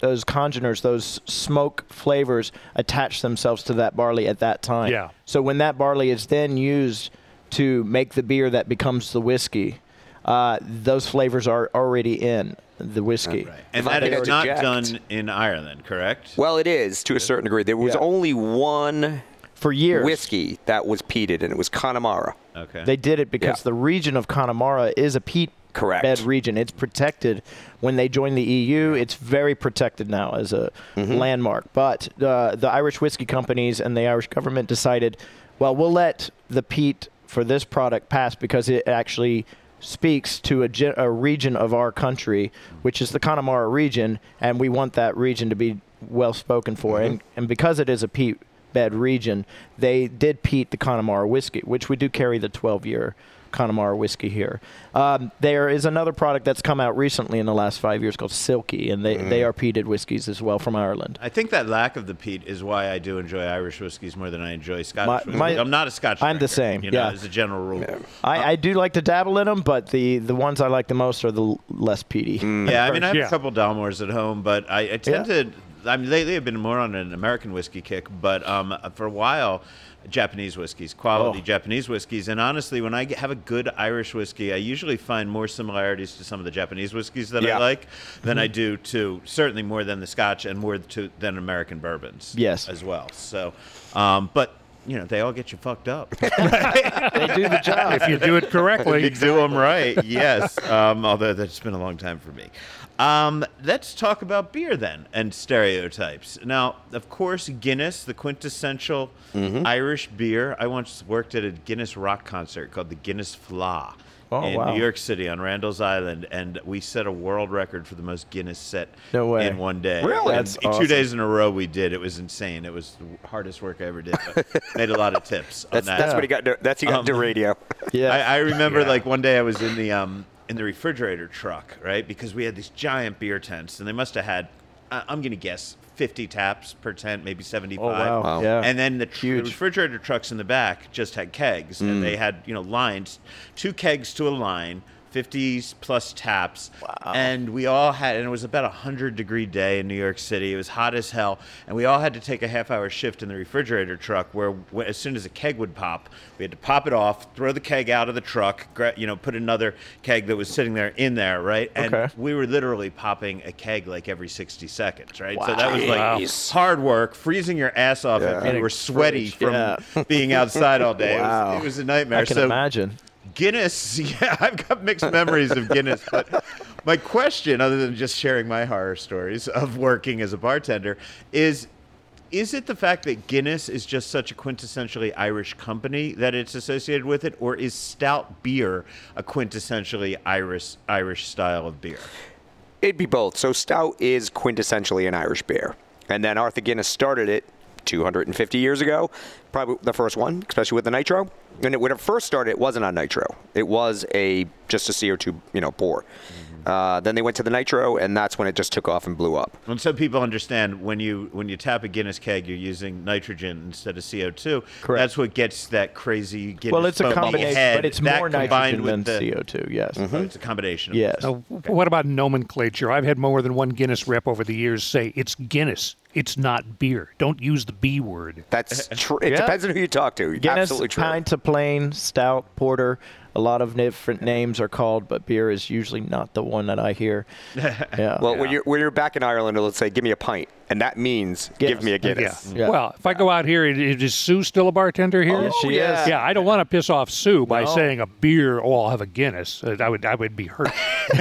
those congeners those smoke flavors attach themselves to that barley at that time Yeah. so when that barley is then used to make the beer that becomes the whiskey uh, those flavors are already in the whiskey And that is I that could is not interject. done in Ireland, correct? Well, it is to a certain degree. There was Yeah. only one for years whiskey that was peated, and it was Connemara. Okay. They did it because Yeah. the region of Connemara is a peat Correct. bed region. It's protected. When they joined the EU, it's very protected now as a Mm-hmm. landmark. But uh, the Irish whiskey companies and the Irish government decided, well, we'll let the peat for this product pass because it actually speaks to a, ge- a region of our country, which is the Connemara region, and we want that region to be well spoken for. Mm-hmm. And, and because it is a peat bed region, they did peat the Connemara whiskey, which we do carry the 12 year Connemara whiskey here. Um, there is another product that's come out recently in the last five years called Silkie, and they, Mm. they are peated whiskeys as well from Ireland. I think that lack of the peat is why I do enjoy Irish whiskeys more than I enjoy Scotch My- my- I'm not a Scotch. I'm the same, You know, yeah. as a general rule. I, I do like to dabble in them, but the, the ones I like the most are the less peaty. Yeah, I mean, I have Yeah. a couple Dalmores at home, but I, I tend Yeah. to. I mean, lately I've been more on an American whiskey kick, but um, for a while, Japanese whiskeys, quality Oh. Japanese whiskeys. And honestly, when I have a good Irish whiskey, I usually find more similarities to some of the Japanese whiskeys that Yeah. I like than I do to certainly more than the Scotch and more to than American bourbons. Yes. as well. So, um, but you know, they all get you fucked up. they do the job. if you do it correctly. You do them right, yes. Um, although that's been a long time for me. Um, let's talk about beer then and stereotypes. Now, of course, Guinness, the quintessential Mm-hmm. Irish beer. I once worked at a Guinness rock concert called the Guinness Fleadh. Oh, in wow. New York City on Randall's Island, and we set a world record for the most Guinness set No way. in one day. Really? And That's two awesome. days in a row we did. It was insane. It was the hardest work I ever did. But made a lot of tips. That's on that. that's what he got. To, that's he got Um, to radio. yeah. I, I remember Yeah. like one day I was in the um in the refrigerator truck, right? Because we had these giant beer tents, and they must have had, I'm gonna guess, 50 taps per tent, maybe 75. oh, wow. Wow. Yeah. And then the, tr- the refrigerator trucks in the back just had kegs, and mm. they had you know lines, two kegs to a line. 50s plus taps. And we all had, and it was about a 100 degree day in New York City. It was hot as hell. And we all had to take a half hour shift in the refrigerator truck where, as soon as a keg would pop, we had to pop it off, throw the keg out of the truck, you know, put another keg that was sitting there in there, right? And Okay. we were literally popping a keg like every 60 seconds, right? So that was like Nice. hard work, freezing your ass off, and Yeah. you were sweaty from Yeah. being outside all day. It, was, it was a nightmare. I can so imagine. Guinness, yeah, I've got mixed memories of Guinness, but my question, other than just sharing my horror stories of working as a bartender, is is it the fact that Guinness is just such a quintessentially Irish company that it's associated with it, or is stout beer a quintessentially Irish Irish style of beer? It'd be both. So stout is quintessentially an Irish beer, and then Arthur Guinness started it 250 years ago, probably the first one, especially with the nitro. And it, when it first started, it wasn't on nitro. It was a just a CO2, you know, pour. Uh, then they went to the nitro, and that's when it just took off and blew up. And so people understand when you when you tap a Guinness keg, you're using nitrogen instead of CO2. Correct. That's what gets that crazy Guinness. Well, it's a combination, head. but it's That more combined nitrogen than with the- CO2. Yes. Oh, it's a combination. Of Yes. Now, what about nomenclature? I've had more than one Guinness rep over the years say it's Guinness. It's not beer. Don't use the B word. That's true. It Yeah. depends on who you talk to. Guinness, Absolutely true. pints of plain, stout, porter. A lot of different names are called, but beer is usually not the one that I hear. Yeah. Well, when you're when you're back in Ireland, let's say, give me a pint, and that means Guinness. give me a Guinness. Yeah. Well, if I go out here, is- is Sue still a bartender here? Yes, she yeah. is. Yeah, I don't want to piss off Sue by No. saying a beer. Oh, I'll have a Guinness. Uh, I would, I would be hurt.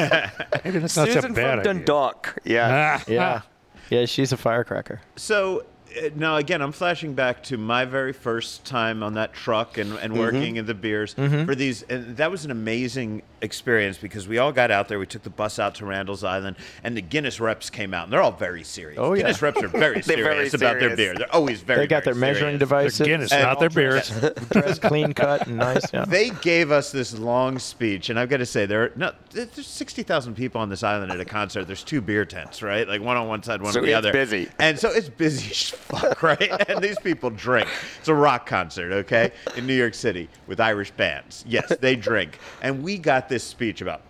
Maybe that's not Susan so bad. from idea. Dundalk. Yeah. Ah, Yeah. Yeah, she's a firecracker. So Uh, now again, I'm flashing back to my very first time on that truck and, and mm-hmm. working in the beers mm-hmm. for these. And that was an amazing experience because we all got out there. We took the bus out to Randall's Island, and the Guinness reps came out, and they're all very serious. Oh, yeah. Guinness reps are very serious very about their beer. They're always very. They got their very measuring serious. devices. They're Guinness, And not their all beers. dressed clean cut and nice. Yeah. They gave us this long speech, and I've got to say, there are no, there's sixty thousand people on this island at a concert. There's two beer tents, right? Like one on one side, one So on the it's other. busy. and so it's busy as fuck, right? and these people drink. It's a rock concert, okay, in New York City with Irish bands. Yes, they drink, and we got this speech about.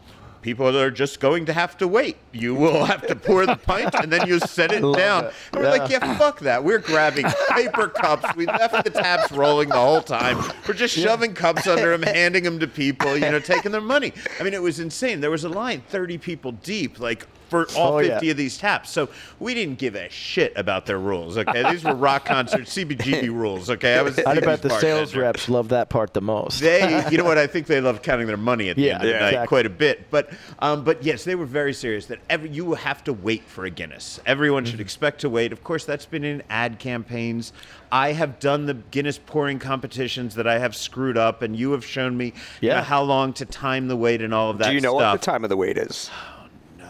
People are just going to have to wait. You will have to pour the pint and then you set it down. it. And we're like, yeah, fuck that. We're grabbing paper cups. We left the taps rolling the whole time. We're just shoving cups under them, handing them to people, you know, taking their money. I mean, it was insane. There was a line 30 people deep, like for all Oh, yeah. 50 of these taps. So we didn't give a shit about their rules, okay? These were rock concert CBGB rules, okay? I was I bet the sales bartender. reps love that part the most. They, you know what? I think they love counting their money at the Yeah, end of the yeah, night exactly. quite a bit. But, um, but yes, they were very serious that every you have to wait for a Guinness. Everyone Mm-hmm. should expect to wait. Of course, that's been in ad campaigns. I have done the Guinness pouring competitions that I have screwed up, and you have shown me you know, how long to time the wait and all of that. Do you know stuff. what the time of the wait is?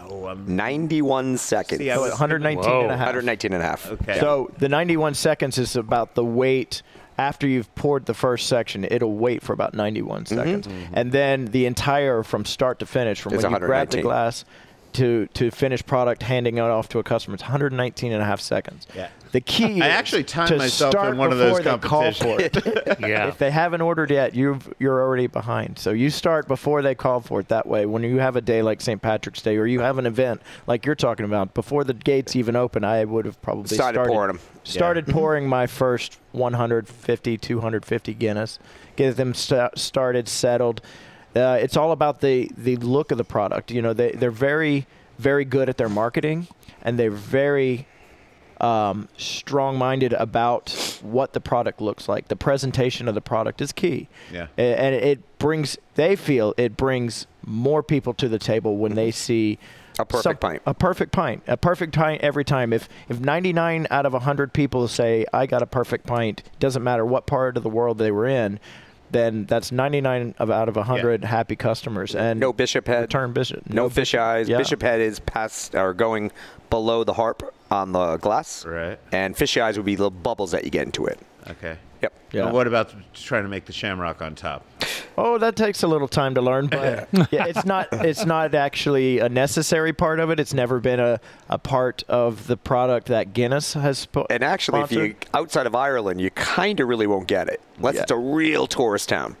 No, I'm 91 seconds. See, I was- 119 Whoa. and a half. 119 and a half. okay. So the 91 seconds is about the wait after you've poured the first section. It'll wait for about 91 Mm-hmm. seconds, and then the entire from start to finish, from Is when you grab the glass to to finished product, handing it off to a customer, it's 119 and a half seconds. Yeah. The key. I is actually timed to myself start in one of those before they call for it. Yeah. If they haven't ordered yet, you've you're already behind. So you start before they call for it. That way, when you have a day like St. Patrick's Day, or you have an event like you're talking about, before the gates even open, I would have probably Started started pouring 'em. Started pouring my first 150, 250 Guinness. Get them st- started, settled. Uh, it's all about the the look of the product. You know, they they're very very good at their marketing, and they're very um, strong-minded about what the product looks like. The presentation of the product is key. Yeah. And it brings. They feel it brings more people to the table when they see A perfect pint. A perfect pint. A perfect pint every time. If if 99 out of 100 people say I got a perfect pint, doesn't matter what part of the world they were in, then that's 99 of out of 100 happy customers and No bishop head. return bishop. No, fish eyes. yeah. Bishop head is past or going below the harp on the glass. Right. And fish eyes would be little bubbles that you get into it. Okay. Yep. Yeah. And what about trying to make the shamrock on top? Oh, that takes a little time to learn, but yeah, it's not it's not actually a necessary part of it. It's never been a, a part of the product that Guinness has spo- And actually, if you outside of Ireland, you kind of really won't get it unless Yeah. it's a real tourist town.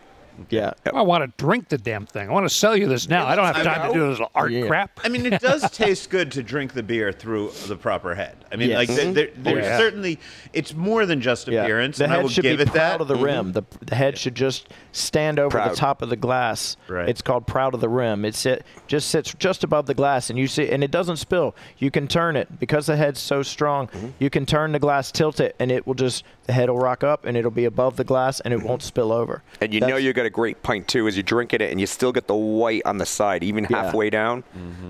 Yeah. I want to drink the damn thing. I want to sell you this now. I don't have time to do this art Yeah. crap. I mean, it does taste good to drink the beer through the proper head. I mean, Yes. like there, there, there's yeah. certainly it's more than just Yeah. appearance, The and I head will should give be it proud that. Mm-hmm. of the rim. The, the head should just stand over Proud. the top of the glass. Right. It's called proud of the rim. It sit, just sits just above the glass, and you see, and it doesn't spill. You can turn it because the head's so strong. Mm-hmm. You can turn the glass, tilt it, and it will just the head will rock up, and it'll be above the glass, and it won't spill over. And you know That's- you got a great pint too as you're drinking it, and you still get the white on the side, even Yeah. halfway down.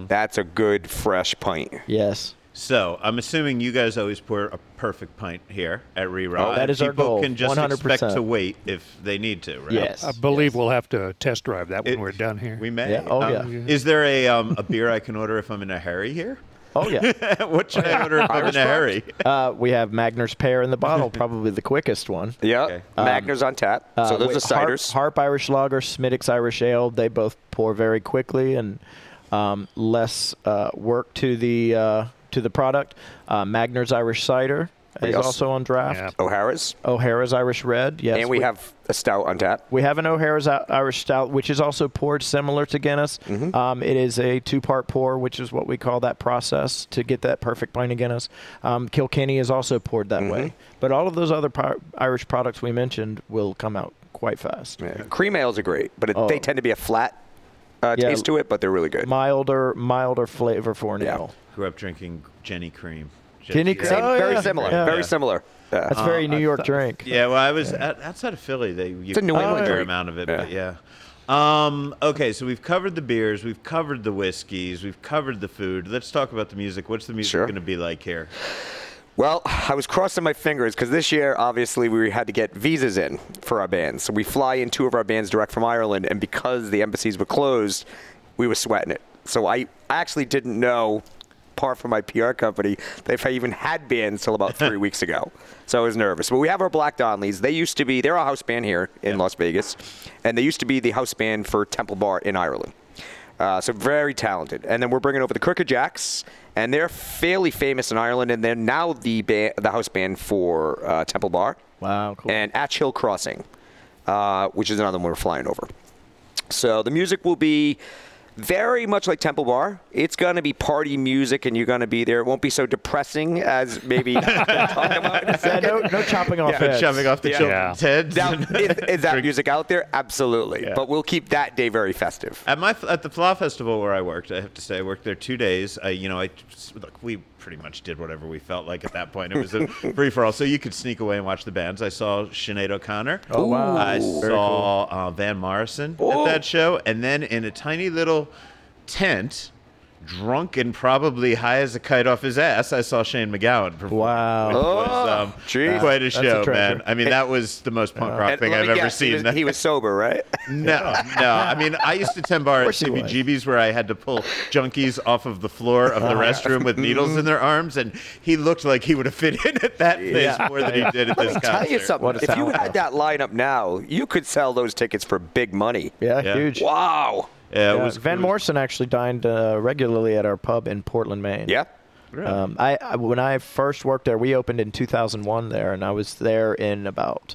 That's a good fresh pint. Yes. So I'm assuming you guys always pour a perfect pint here at Rira. Oh, that is our People goal, can just 100%. expect to wait if they need to, right? Yes. I believe we'll have to test drive that when we're done here. We may. Yeah. Oh, Um, yeah. Is there a um, a beer I can order if I'm in a hurry here? Oh yeah. what should I order? I'm in Irish a hurry? uh, we have Magner's pear in the bottle, probably the quickest one. Yeah, Okay. Magners on tap. so Uh, those wait, are Harp- ciders. Harp, Irish Lager, Smithwick's Irish Ale. They both pour very quickly and um, less uh, work to the uh, to the product. Uh, Magner's Irish Cider. Is else? also on draft. Yeah. O'Hara's. O'Hara's Irish Red. Yes. and we, have a stout on tap. We have an O'Hara's Irish Stout, which is also poured similar to Guinness. Mm-hmm. Um, it is a two-part pour, which is what we call that process to get that perfect pint of Guinness. Um, Kilkenny is also poured that way. Mm-hmm. But all of those other par- Irish products we mentioned will come out quite fast. Yeah. Cream ales are great, but it, Oh. they tend to be a flat uh, Yeah. taste to it, but they're really good. Milder, milder flavor for an Yeah. ale. Grew up drinking Genny Cream. Genny Just- Cream. Same, Oh, very yeah. similar. Yeah. Very Yeah. similar. Yeah. That's a very New York thought- drink. Yeah, well, I was at, outside of Philly. They you It's a New England a fair drink. amount of it, Yeah. but yeah. Um, okay, so we've covered the beers, we've covered the whiskeys, we've covered the food. Let's talk about the music. What's the music Sure. going to be like here? Well, I was crossing my fingers because this year, obviously, we had to get visas in for our bands. So we fly in two of our bands direct from Ireland, and because the embassies were closed, we were sweating it. So I actually didn't know, part from my PR company, if I even had bands till about three weeks ago. So I was nervous. But we have our Black Donnellys. They used to be, they're a house band here in Las Vegas, and they used to be the house band for Temple Bar in Ireland. Uh, so very talented. And then we're bringing over the Crooked Jacks, and they're fairly famous in Ireland, and they're now the ba- the house band for uh, Temple Bar. Wow, cool. And Atch Hill Crossing, uh, which is another one we're flying over. So the music will be very much like Temple Bar. It's going to be party music, and you're going to be there. It won't be so depressing as maybe we'll talk about in Yeah, no, no chopping off Yeah, heads. Shoving off the Yeah. children's heads. Now, is, is that music out there? Absolutely. Yeah. But we'll keep that day very festive. At my at the Fleadh Festival where I worked, I have to say I worked there two days. I, you know, I look, we pretty much did whatever we felt like at that point. It was a free for all, so you could sneak away and watch the bands. I saw Sinead O'Connor. Oh, wow. I saw uh, Van Morrison at that show, and then in a tiny little tent. Drunk and probably high as a kite off his ass, I saw Shane MacGowan perform. Wow. which was Oh, um, geez. quite a That's a show, man. I mean, that was the most punk rock And thing I've me ever guess, seen. He was, he was sober, right? No, no. I mean, I used to tend bar at course he. CBGB's where I had to pull junkies off of the floor of the restroom with needles in their arms, and he looked like he would have fit in at that place more than he did at this concert. Tell you something. If you talent. had that lineup now, you could sell those tickets for big money. Yeah, Yeah. huge. Wow. Yeah, it was Van Morrison actually dined uh, regularly at our pub in Portland, Maine. Yeah. Um, I, I when I first worked there, we opened in 2001 there, and I was there in about.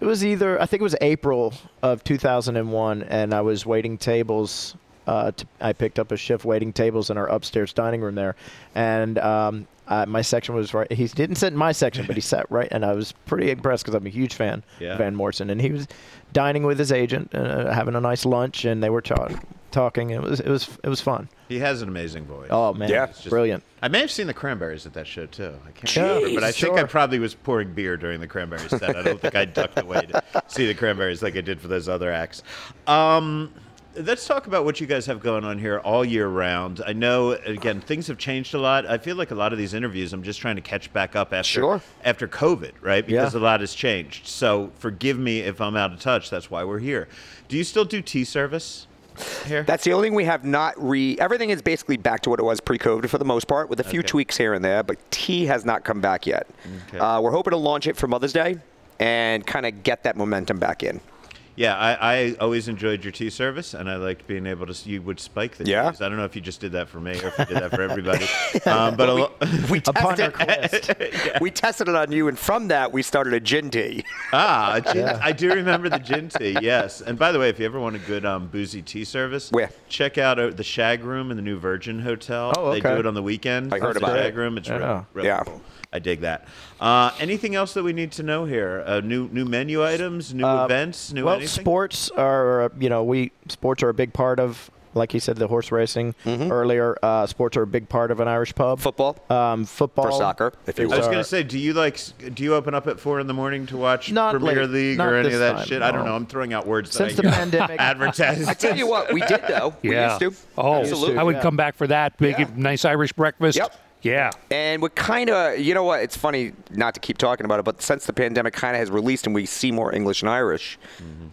It was either I think it was April of 2001, and I was waiting tables. Uh, to, I picked up a shift waiting tables in our upstairs dining room there, and um, uh, my section was right. He didn't sit in my section, but he sat right, and I was pretty impressed because I'm a huge fan Yeah. of Van Morrison, and he was dining with his agent, uh, having a nice lunch, and they were ta- talking. It was it was it was fun. He has an amazing voice. Oh man, Yeah. Just- brilliant. I may have seen the Cranberries at that show too. I can't Yeah, remember, but I think I probably was pouring beer during the Cranberries set. I don't think I ducked away to see the Cranberries like I did for those other acts. Um, let's talk about what you guys have going on here all year round. I know again things have changed a lot. I feel like a lot of these interviews I'm just trying to catch back up after Sure. after COVID, right? Because Yeah. a lot has changed. So forgive me if I'm out of touch. That's why we're here. Do you still do tea service here? That's the only thing we have not re. Everything is basically back to what it was pre-COVID for the most part, with a few Okay. tweaks here and there. But tea has not come back yet. Okay. Uh, we're hoping to launch it for Mother's Day and kind of get that momentum back in. Yeah, I, I always enjoyed your tea service, and I liked being able to. You would spike the Yeah. teas. I don't know if you just did that for me or if you did that for everybody. um, but a lo- We Upon tested, request. we tested it on you, and from that we started a gin tea. ah, a gin, I do remember the gin tea. Yes, and by the way, if you ever want a good um, boozy tea service, Where? check out uh, the Shag Room in the new Virgin Hotel. Oh, okay. They do it on the weekend. I heard the about it. Shag Room. It's Yeah. real, real Yeah. cool. I dig that. Uh, anything else that we need to know here? Uh, new new menu items, new Uh, events, new well, anything? sports are uh, you know we sports are a big part of like you said the horse racing Mm-hmm. earlier. Uh, sports are a big part of an Irish pub. Football um, football for soccer, if you I was going to say, do you like? Do you open up at four in the morning to watch Not Premier late. League Not or any of that time, shit? I don't know. I'm throwing out words Since that the I pandemic, advertise. I tell you what, we did though. We yeah. used to. Oh, Absolutely. I would yeah. come back for that. Big, Yeah. nice Irish breakfast. Yep. Yeah. And we're kind of, you know what? It's funny not to keep talking about it, but since the pandemic kind of has released and we see more English and Irish,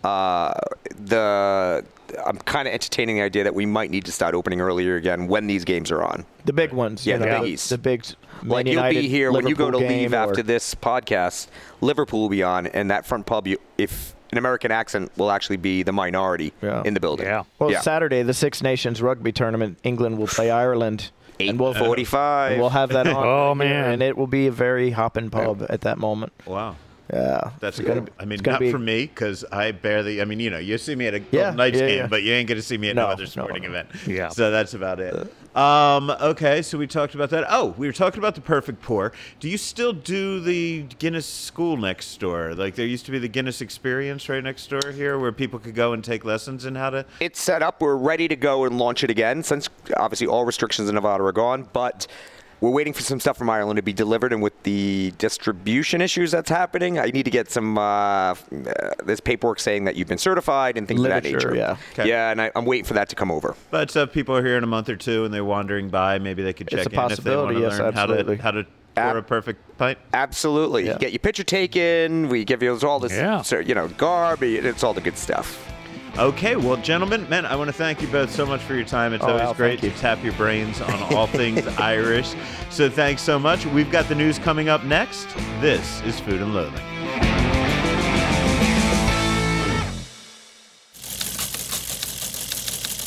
uh, the I'm kind of entertaining the idea that we might need to start opening earlier again when these games are on. the big ones. Yeah, you the know, biggies. The big. Man Like you'll be here when you go to leave after this podcast. Liverpool will be on, and that front pub, you, if an American accent, will actually be the minority Yeah. in the building. Yeah. Well, yeah. Saturday the Six Nations rugby tournament, England will play Ireland And we'll- 8:45. We'll have that on. Oh, man. and it will be a very hopping pub at that moment. Wow. Yeah, That's It's good. gonna be- I mean, not be- for me because I barely. I mean, you know, you see me at a Yeah, Golden Knights yeah, game, yeah. but you ain't going to see me at No, no, other no, sporting no. event. Yeah. So that's about it. Um, okay, so we talked about that. Oh, we were talking about the perfect pour. Do you still do the Guinness school next door? Like there used to be the Guinness experience right next door here, where people could go and take lessons in how to. it's set up. We're ready to go and launch it again since obviously all restrictions in Nevada are gone. But we're waiting for some stuff from Ireland to be delivered, and with the distribution issues that's happening, I need to get some. Uh, uh, there's paperwork saying that you've been certified and things of that nature. yeah. Okay. Yeah, and I, I'm waiting for that to come over. But so if people are here in a month or two and they're wandering by, maybe they could It's check a in if they want possibility, to yes, learn how to absolutely. how to pour Ab- a perfect pint. Absolutely. Yeah. You get your picture taken. We give you all this, Yeah. so, you know, garbage. It's all the good stuff. Okay, well, gentlemen, man, I want to thank you both so much for your time. It's Oh, always Al, great to tap your brains on all things Irish. So thanks so much. We've got the news coming up next. This is Food and Loathing.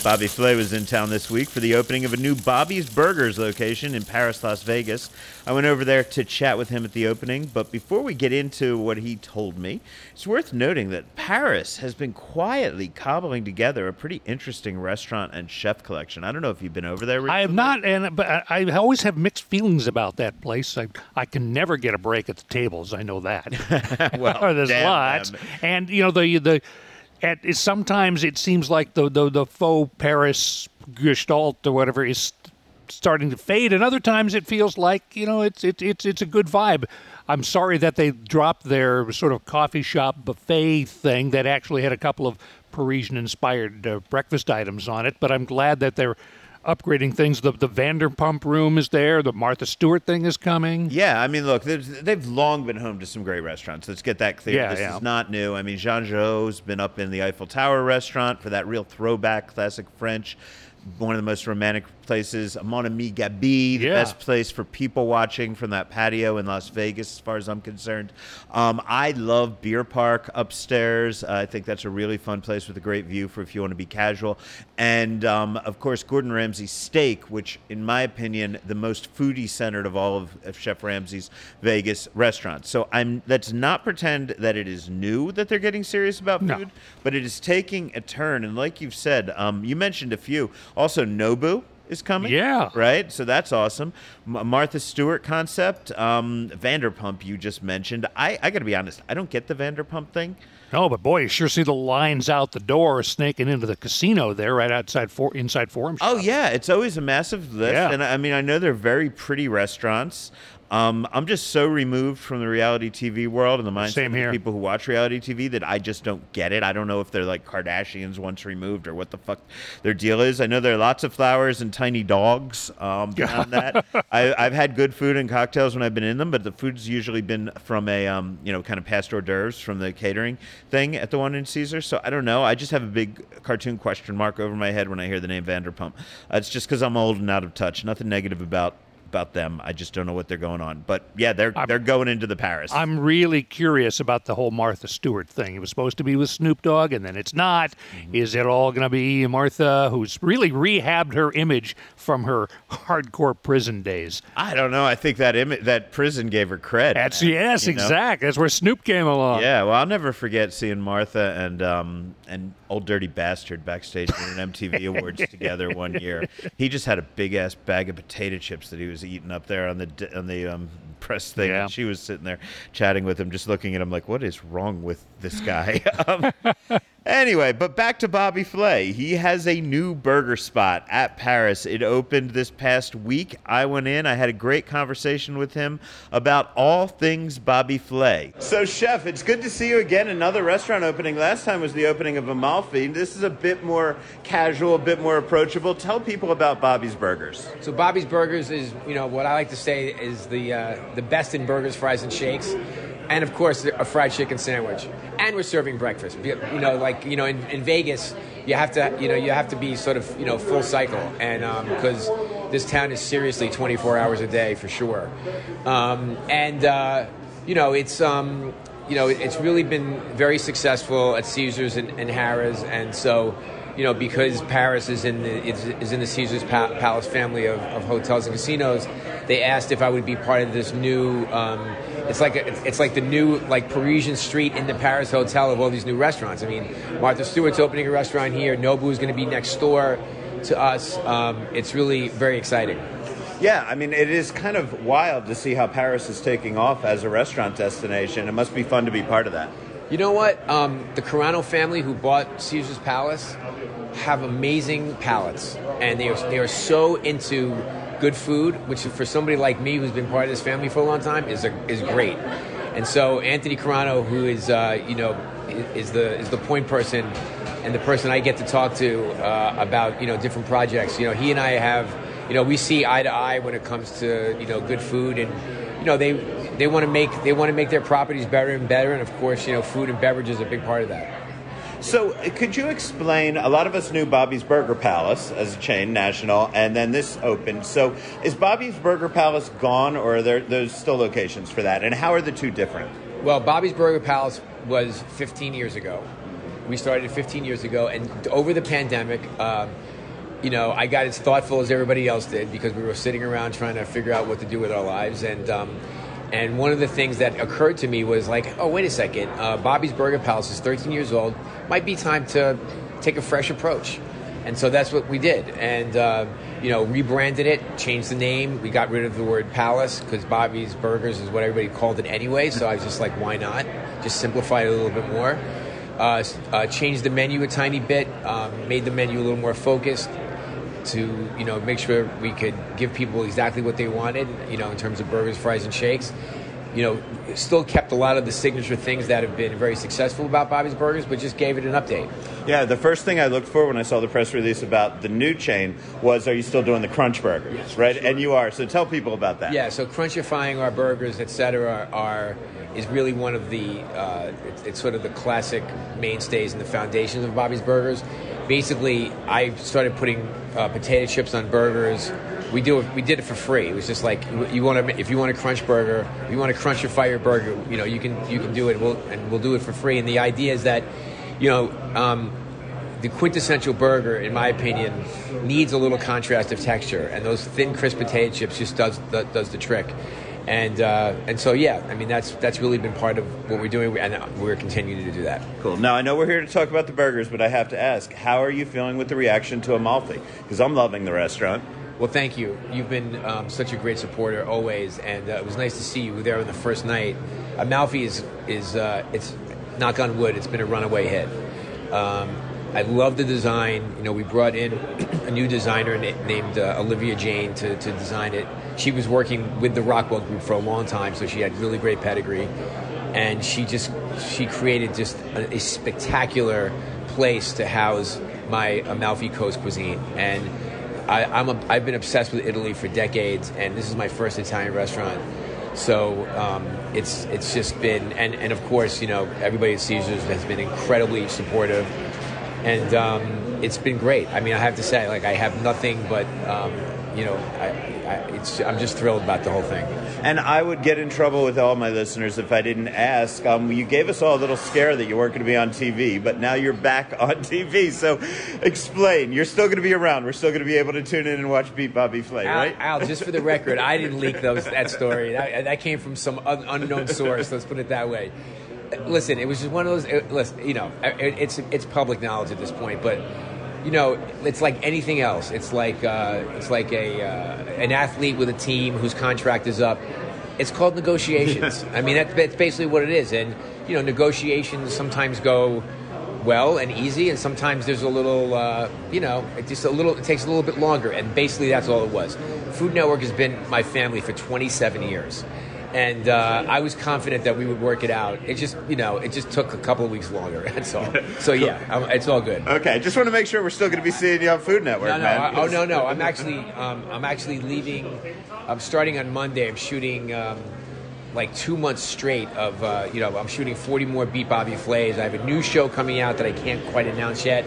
Bobby Flay was in town this week for the opening of a new Bobby's Burgers location in Paris, Las Vegas. I went over there to chat with him at the opening, but before we get into what he told me, it's worth noting that Paris has been quietly cobbling together a pretty interesting restaurant and chef collection. I don't know if you've been over there. Recently. I have not, and but I, always have mixed feelings about that place. I, I can never get a break at the tables. I know that. Well, there's damn lots, them. and you know the the. At, it- sometimes it seems like the, the the faux Paris gestalt or whatever is starting to fade, and other times it feels like you know it's it's it's it's a good vibe. I'm sorry that they dropped their sort of coffee shop buffet thing that actually had a couple of Parisian-inspired uh, breakfast items on it, but I'm glad that they're upgrading things. The the Vanderpump room is there. The Martha Stewart thing is coming. Yeah, I mean, look, they've long been home to some great restaurants. Let's get that clear. Yeah, this yeah. is not new. I mean, Jean Joho's been up in the Eiffel Tower restaurant for that real throwback classic French. One of the most romantic places, Mon Ami Gabi, the Yeah. best place for people watching from that patio in Las Vegas, as far as I'm concerned. Um, I love Beer Park upstairs. Uh, I think that's a really fun place with a great view for if you want to be casual. And um, of course, Gordon Ramsay's Steak, which, in my opinion, the most foodie centered of all of, of Chef Ramsay's Vegas restaurants. So I'm let's not pretend that it is new that they're getting serious about No. food, but it is taking a turn. And like you've said, um, you mentioned a few. Also, Nobu is coming. Yeah. Right? So that's awesome. M- Martha Stewart concept. Um, Vanderpump, you just mentioned. I, I got to be honest, I don't get the Vanderpump thing. Oh, but boy, you sure see the lines out the door snaking into the casino there, right outside for inside Forum. Oh yeah, it's always a massive list, Yeah. and I I mean I know they're very pretty restaurants. Um, I'm just so removed from the reality TV world and the mindset Same of the people who watch reality TV that I just don't get it. I don't know if they're like Kardashians once removed or what the fuck their deal is. I know there are lots of flowers and tiny dogs. Um, beyond that, I, I've had good food and cocktails when I've been in them, but the food's usually been from a um, you know kind of past hors d'oeuvres from the catering thing at the one in Caesar. So I don't know. I just have a big cartoon question mark over my head when I hear the name Vanderpump. Uh, it's just because I'm old and out of touch. Nothing negative about about them. I just don't know what they're going on. But yeah, they're they're going into the Paris. I'm really curious about the whole Martha Stewart thing. It was supposed to be with Snoop Dogg, and then it's not. Mm-hmm. Is it all going to be Martha, who's really rehabbed her image from her hardcore prison days? I don't know. I think that Im- that prison gave her cred. That's man, yes, you know? exact. That's where Snoop came along. Yeah, well, I'll never forget seeing Martha and um, and Ol' Dirty Bastard backstage at an MTV Awards together one year. He just had a big ass bag of potato chips that he was eating up there on the on the um, press thing. Yeah. And she was sitting there chatting with him, just looking at him like, "What is wrong with this guy?" um, Anyway, but back to Bobby Flay. He has a new burger spot at Paris. It opened this past week. I went in. I had a great conversation with him about all things Bobby Flay. So, Chef, it's good to see you again. Another restaurant opening. Last time was the opening of Amalfi. This is a bit more casual, a bit more approachable. Tell people about Bobby's Burgers. So Bobby's Burgers is, you know, what I like to say is the uh, the best in burgers, fries, and shakes, and of course a fried chicken sandwich. And we're serving breakfast. You know, like you know, in, in Vegas, you have to, you know, you have to be sort of, you know, full cycle, and because this town is seriously 24 hours a day for sure. Um, and uh, you know, it's. Um, you know, it's really been very successful at Caesars and, and Harrah's, and so you know, because Paris is in the is, is in the Caesar's pa- Palace family of, of hotels and casinos, they asked if I would be part of this new. Um, it's like a, it's like the new like Parisian street in the Paris hotel of all these new restaurants. I mean, Martha Stewart's opening a restaurant here. Nobu is going to be next door to us. Um, it's really very exciting. Yeah, I mean, it is kind of wild to see how Paris is taking off as a restaurant destination. It must be fun to be part of that. You know what? Um, the Carano family who bought Caesar's Palace have amazing palates, and they are, they are so into good food, which for somebody like me who's been part of this family for a long time is a, is great. And so Anthony Carano, who is uh, you know is the is the point person and the person I get to talk to uh, about you know different projects. You know, he and I have you know we see eye to eye when it comes to you know good food and you know they they want to make they want to make their properties better and better and of course you know food and beverage is a big part of that. So, could you explain? A lot of us knew Bobby's Burger Palace as a chain, national, and then this opened. So, is Bobby's Burger Palace gone, or are there there's still locations for that? And how are the two different? Well, Bobby's Burger Palace was 15 years ago. We started 15 years ago, and over the pandemic, um, you know, I got as thoughtful as everybody else did because we were sitting around trying to figure out what to do with our lives, and um, and one of the things that occurred to me was like, oh, wait a second, uh, Bobby's Burger Palace is 13 years old. Might be time to take a fresh approach. And so that's what we did. And, uh, you know, rebranded it, changed the name. We got rid of the word palace because Bobby's Burgers is what everybody called it anyway. So I was just like, why not? Just simplify it a little bit more. Uh, uh, changed the menu a tiny bit, um, made the menu a little more focused to you know make sure we could give people exactly what they wanted you know in terms of burgers fries and shakes you know still kept a lot of the signature things that have been very successful about bobby's burgers but just gave it an update Yeah, the first thing I looked for when I saw the press release about the new chain was, are you still doing the Crunch Burgers? Yes, right? sure. And you are. So tell people about that. yeah so crunchifying our burgers etc are is really one of the uh, it's, it's sort of the classic mainstays and the foundations of bobby's burgers basically i started putting uh, potato chips on burgers we do it, we did it for free. It was just like you want to if you want a crunch burger, you want to crunch your fire burger, you know you can you can do it. We'll, and we'll do it for free. And the idea is that you know um, the quintessential burger, in my opinion, needs a little contrast of texture, and those thin, crisp potato chips just does does, does the trick. And uh, and so yeah, I mean that's that's really been part of what we're doing, and we're continuing to do that. Cool. Now, I know we're here to talk about the burgers, but I have to ask, how are you feeling with the reaction to Amalfi? Because I'm loving the restaurant. Well, thank you. You've been um, such a great supporter always, and uh, it was nice to see you there on the first night. Amalfi is is uh, it's knock on wood, it's been a runaway hit. Um, I love the design. You know, we brought in a new designer named uh, Olivia Jane to, to design it. She was working with the Rockwell Group for a long time, so she had really great pedigree, and she just she created just a, a spectacular place to house my Amalfi Coast cuisine and. I, I'm a, I've been obsessed with Italy for decades, and this is my first Italian restaurant. So um, it's it's just been, and, and of course, you know, everybody at Caesars has been incredibly supportive, and um, it's been great. I mean, I have to say, like, I have nothing but, um, you know, I, I, it's I'm just thrilled about the whole thing. And I would get in trouble with all my listeners if I didn't ask. Um, you gave us all a little scare that you weren't going to be on TV, but now you're back on TV. So explain. You're still going to be around. We're still going to be able to tune in and watch Beat Bobby Flay, Al, right? Al, just for the record, I didn't leak those that story. That, that came from some un, unknown source. Let's put it that way. Listen, it was just one of those. It, listen, you know, it, it's it's public knowledge at this point, but you know, it's like anything else. It's like uh, it's like a uh, an athlete with a team whose contract is up. It's called negotiations. I mean, that, that's basically what it is. And you know, negotiations sometimes go well and easy, and sometimes there's a little, uh, you know, it just a little. It takes a little bit longer. And basically, that's all it was. Food Network has been my family for 27 years. And uh, I was confident that we would work it out. It just, you know, it just took a couple of weeks longer. That's all. So yeah, um, it's all good. Okay, just want to make sure we're still going to be seeing you on Food Network, No, no, man. I, oh no, no. I'm actually, um, I'm actually leaving. I'm starting on Monday. I'm shooting um, like two months straight of, uh, you know, I'm shooting 40 more Beat Bobby Flays. I have a new show coming out that I can't quite announce yet,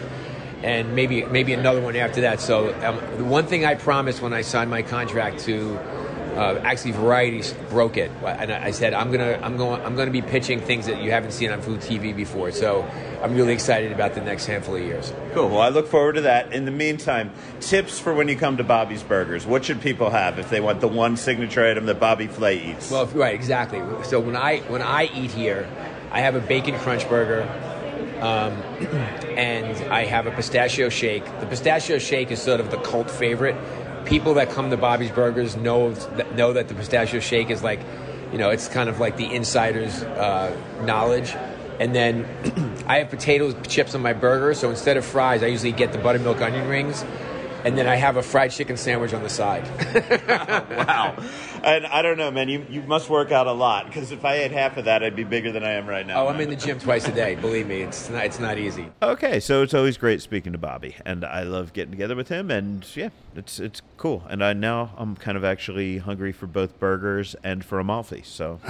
and maybe maybe another one after that. So um, the one thing I promised when I signed my contract to uh, actually Varieties broke it, and I I said I'm gonna I'm going I'm gonna be pitching things that you haven't seen on food TV before. So I'm really excited about the next handful of years. Cool. Well, I look forward to that. In the meantime, tips for when you come to Bobby's Burgers. What should people have if they want the one signature item that Bobby Flay eats? Well, right, exactly. So when I when I eat here, I have a bacon crunch burger, um, and I have a pistachio shake. The pistachio shake is sort of the cult favorite. People that come to Bobby's Burgers know know that the pistachio shake is like, you know, it's kind of like the insider's uh, knowledge. And then I have potato chips on my burger. So instead of fries, I usually get the buttermilk onion rings. And then I have a fried chicken sandwich on the side. wow. And I don't know, man. You, you must work out a lot because if I ate half of that, I'd be bigger than I am right now. Oh, I'm in the gym twice a day. Believe me, it's not, it's not easy. Okay, so it's always great speaking to Bobby, and I love getting together with him, and yeah, it's it's cool. And I now I'm kind of actually hungry for both burgers and for Amalfi. So,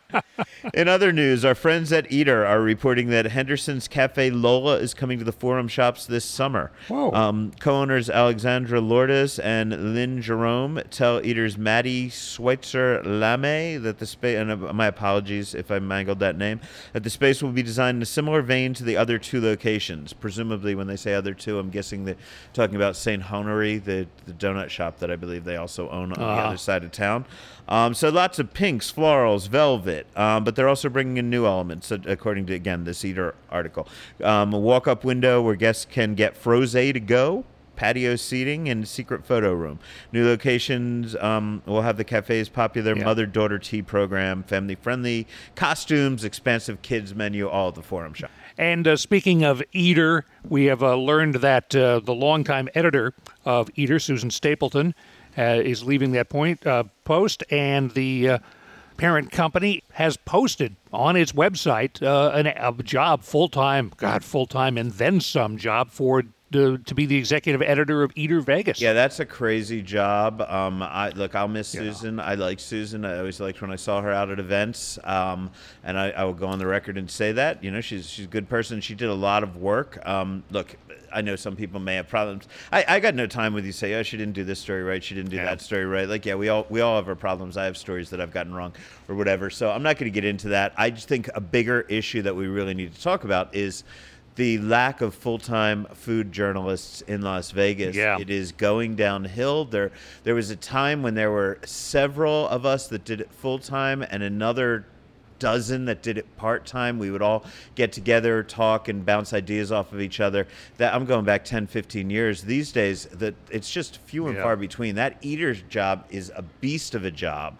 in other news, our friends at Eater are reporting that Henderson's Cafe Lola is coming to the Forum shops this summer. Whoa. Um, co-owners Alexandra Lourdes and Lynn Jerome tell Eater's Maddie Schweitzer Lame that the space, and uh, my apologies if I mangled that name, that the space will be designed in a similar vein to the other two locations. Presumably, when they say other two, I'm guessing that talking about St. Honoré, the, the donut shop that I believe they also own on the Ah. other side of town. Um, so lots of pinks, florals, velvet, um, but they're also bringing in new elements, according to again this Eater article. Um, a walk-up window where guests can get froze to go. Patio seating and secret photo room. New locations um, will have the cafe's popular Yeah. mother daughter tea program, family friendly costumes, expansive kids menu, all at the Forum shop. And uh, speaking of Eater, we have uh, learned that uh, the longtime editor of Eater, Susan Stapleton, uh, is leaving that point uh, post, and the uh, parent company has posted on its website uh, an, a job full time, God, full time, and then some job for to, to be the executive editor of Eater Vegas. Yeah, that's a crazy job. Um, I look, I'll miss Susan. I like Susan. I always liked when I saw her out at events. Um, and I, I will go on the record and say that. You know, she's she's a good person. She did a lot of work. Um, look, I know some people may have problems. I, I got no time with you say, oh, she didn't do this story right. She didn't do Yeah. that story right. Like, yeah, we all we all have our problems. I have stories that I've gotten wrong or whatever. So I'm not going to get into that. I just think a bigger issue that we really need to talk about is the lack of full-time food journalists in Las Vegas. Yeah. It is going downhill. There there was a time when there were several of us that did it full-time and another dozen that did it part-time. We would all get together, talk and bounce ideas off of each other. That I'm going back 10, 15 years. These days that it's just few and Yeah. far between. That eater's job is a beast of a job.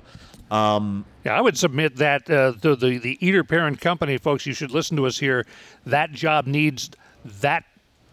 Um, Yeah, I would submit that uh, the, the the Eater parent company, folks. You should listen to us here. That job needs that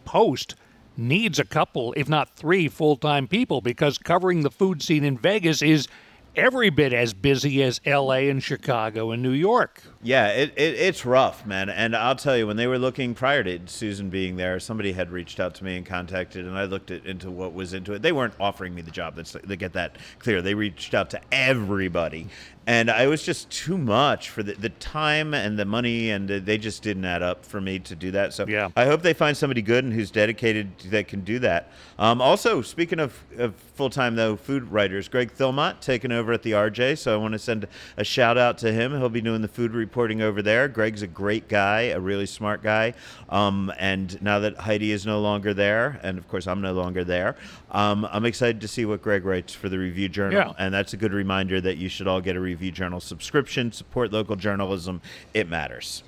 post needs a couple, if not three, full time people because covering the food scene in Vegas is every bit as busy as L.A. and Chicago and New York. Yeah, it, it it's rough, man. And I'll tell you, when they were looking prior to Susan being there, somebody had reached out to me and contacted, and I looked at, into what was into it. They weren't offering me the job. Let's they get that clear. They reached out to everybody, and I was just too much for the, the time and the money, and they just didn't add up for me to do that. So Yeah. I hope they find somebody good and who's dedicated that can do that. Um, also, speaking of, of full time though, food writers, Greg Thilmont taking over at the RJ. So I want to send a shout out to him. He'll be doing the food reporting over there. Greg's a great guy, a really smart guy. Um, and now that Heidi is no longer there, and of course I'm no longer there, um, I'm excited to see what Greg writes for the Review Journal. Yeah. And that's a good reminder that you should all get a Review Journal subscription. Support local journalism. It matters.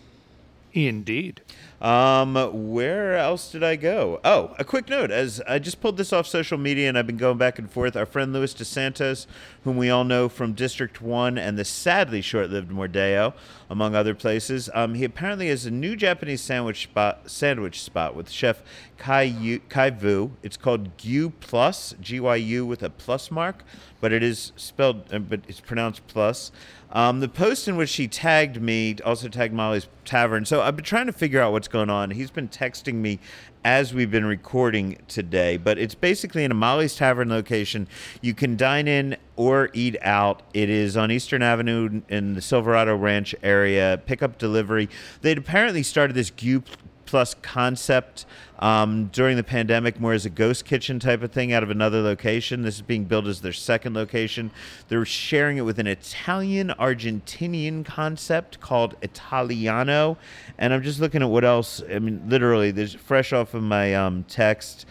Indeed. Um, where else did I go? Oh, a quick note. As I just pulled this off social media and I've been going back and forth, our friend Luis DeSantos, whom we all know from District 1 and the sadly short lived Mordeo, among other places, um, he apparently has a new Japanese sandwich spot, sandwich spot with chef Kai, Yu, Khai Vu. It's called Gyu Plus, G Y U with a plus mark, but it is spelled, uh, but it's pronounced plus. Um, the post in which he tagged me also tagged Molly's Tavern. So I've been trying to figure out what's going on. He's been texting me as we've been recording today, but it's basically in a Molly's Tavern location. You can dine in or eat out. It is on Eastern Avenue in the Silverado Ranch area. Pickup delivery. They'd apparently started this Gyu Plus concept um, during the pandemic, more as a ghost kitchen type of thing out of another location. This is being built as their second location. They're sharing it with an Italian Argentinian concept called Italiano. And I'm just looking at what else. I mean, literally, there's fresh off of my um, text.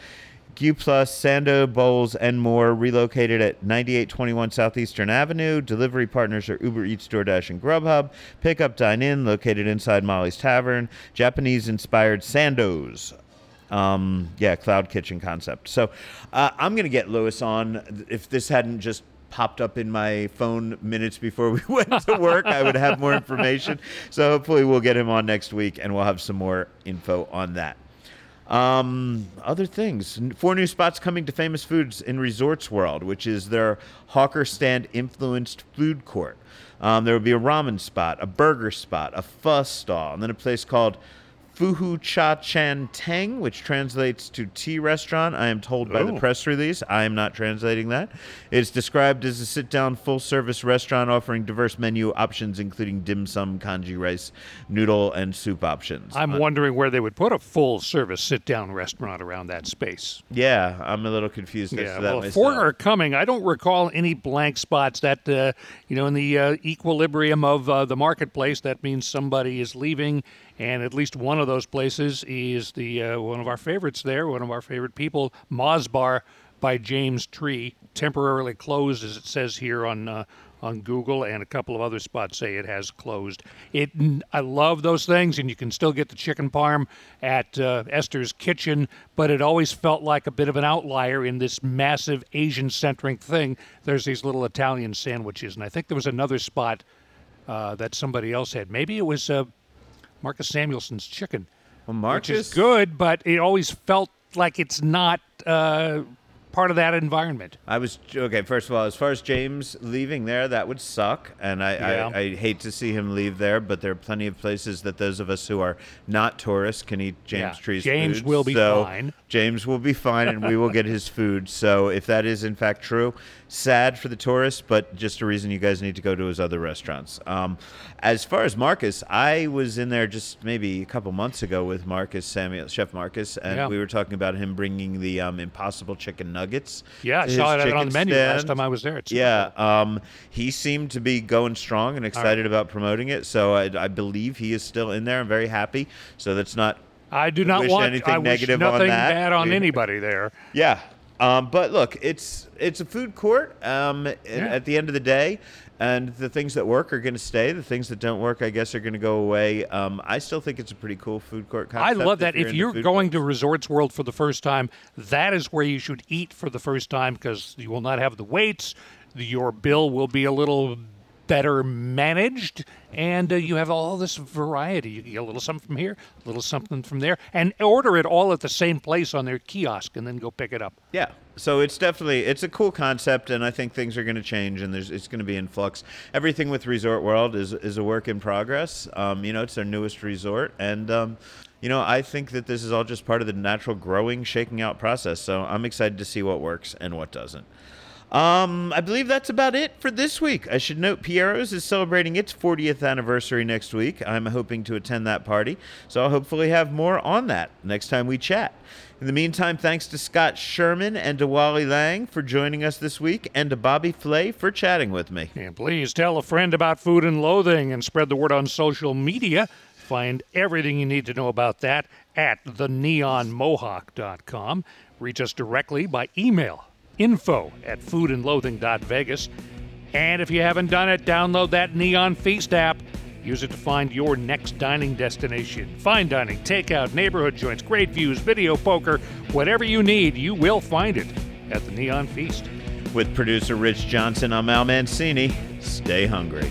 Gyu Plus, Sando, Bowls, and more relocated at 9821 Southeastern Avenue. Delivery partners are Uber Eats, DoorDash, and Grubhub. Pickup Dine In, located inside Molly's Tavern. Japanese inspired Sandos. Um, yeah, cloud kitchen concept. So uh, I'm going to get Luis on. If this hadn't just popped up in my phone minutes before we went to work, I would have more information. So hopefully we'll get him on next week and we'll have some more info on that. Um, other things. Four new spots coming to Famous Foods in Resorts World, which is their hawker stand influenced food court. Um, there will be a ramen spot, a burger spot, a pho stall, and then a place called Fuhu Cha Chan Teng, which translates to tea restaurant. I am told by the Oh. press release. I am not translating that. It's described as a sit down, full service restaurant offering diverse menu options, including dim sum, congee rice, noodle, and soup options. I'm Uh, wondering where they would put a full service sit down restaurant around that space. yeah, I'm a little confused as Yeah, to that well, myself. four are coming. I don't recall any blank spots that, uh, you know, in the uh, equilibrium of uh, the marketplace, that means somebody is leaving, and at least one of those places is the uh, one of our favorites there, one of our favorite people, Moz Bar by James Trees, temporarily closed, as it says here on. Uh, on Google and a couple of other spots say it has closed. It, I love those things, and you can still get the chicken parm at uh, Esther's Kitchen, but it always felt like a bit of an outlier in this massive Asian-centric thing. There's these little Italian sandwiches, and I think there was another spot uh, that somebody else had. Maybe it was uh, Marcus Samuelsson's Chicken, well, which Marcus, is good, but it always felt like it's not uh, part of that environment. I was okay. First of all, as far as James leaving there, that would suck, and I, Yeah. I, I hate to see him leave there. But there are plenty of places that those of us who are not tourists can eat James Yeah, Tree's James food. will be So fine. James will be fine, and we will get his food. So if that is in fact true, sad for the tourists, but just a reason you guys need to go to his other restaurants. Um, as far as Marcus, I was in there just maybe a couple months ago with Marcus Samuel, Chef Marcus, and Yeah. we were talking about him bringing the um, Impossible Chicken Nuggets. Yeah, I saw it on the menu last time I was there. It's Yeah, um, he seemed to be going strong and excited about promoting it. So I, I believe he is still in there and very happy. So that's not. I do not wish want anything I negative on nothing that. bad on anybody there. Yeah, um, but look, it's it's a food court. Um, a- At the end of the day, and the things that work are going to stay. The things that don't work, I guess, are going to go away. Um, I still think it's a pretty cool food court concept. I love that. If into you're going courts. to Resorts World for the first time, that is where you should eat for the first time because you will not have the waits. Your bill will be a little better managed, and uh, you have all this variety. You get a little something from here, a little something from there, and order it all at the same place on their kiosk, and then go pick it up. Yeah. So it's definitely it's a cool concept, and I think things are going to change, and there's it's going to be in flux. Everything with Resort World is is a work in progress. Um, you know, it's their newest resort, and um, you know, I think that this is all just part of the natural growing, shaking out process. So I'm excited to see what works and what doesn't. Um, I believe that's about it for this week. I should note Piero's is celebrating its 40th anniversary next week. I'm hoping to attend that party, so I'll hopefully have more on that next time we chat. In the meantime, thanks to Scott Sherman and to Wally Lang for joining us this week, and to Bobby Flay for chatting with me. And please tell a friend about food and loathing and spread the word on social media. Find everything you need to know about that at theneonmohawk.com. Reach us directly by email info at foodandloathing.vegas. And if you haven't done it, download that Neon Feast app. Use it to find your next dining destination. Fine dining, takeout, neighborhood joints, great views, video poker, whatever you need, you will find it at the Neon Feast. With producer Rich Johnson, I'm Al Mancini. Stay hungry.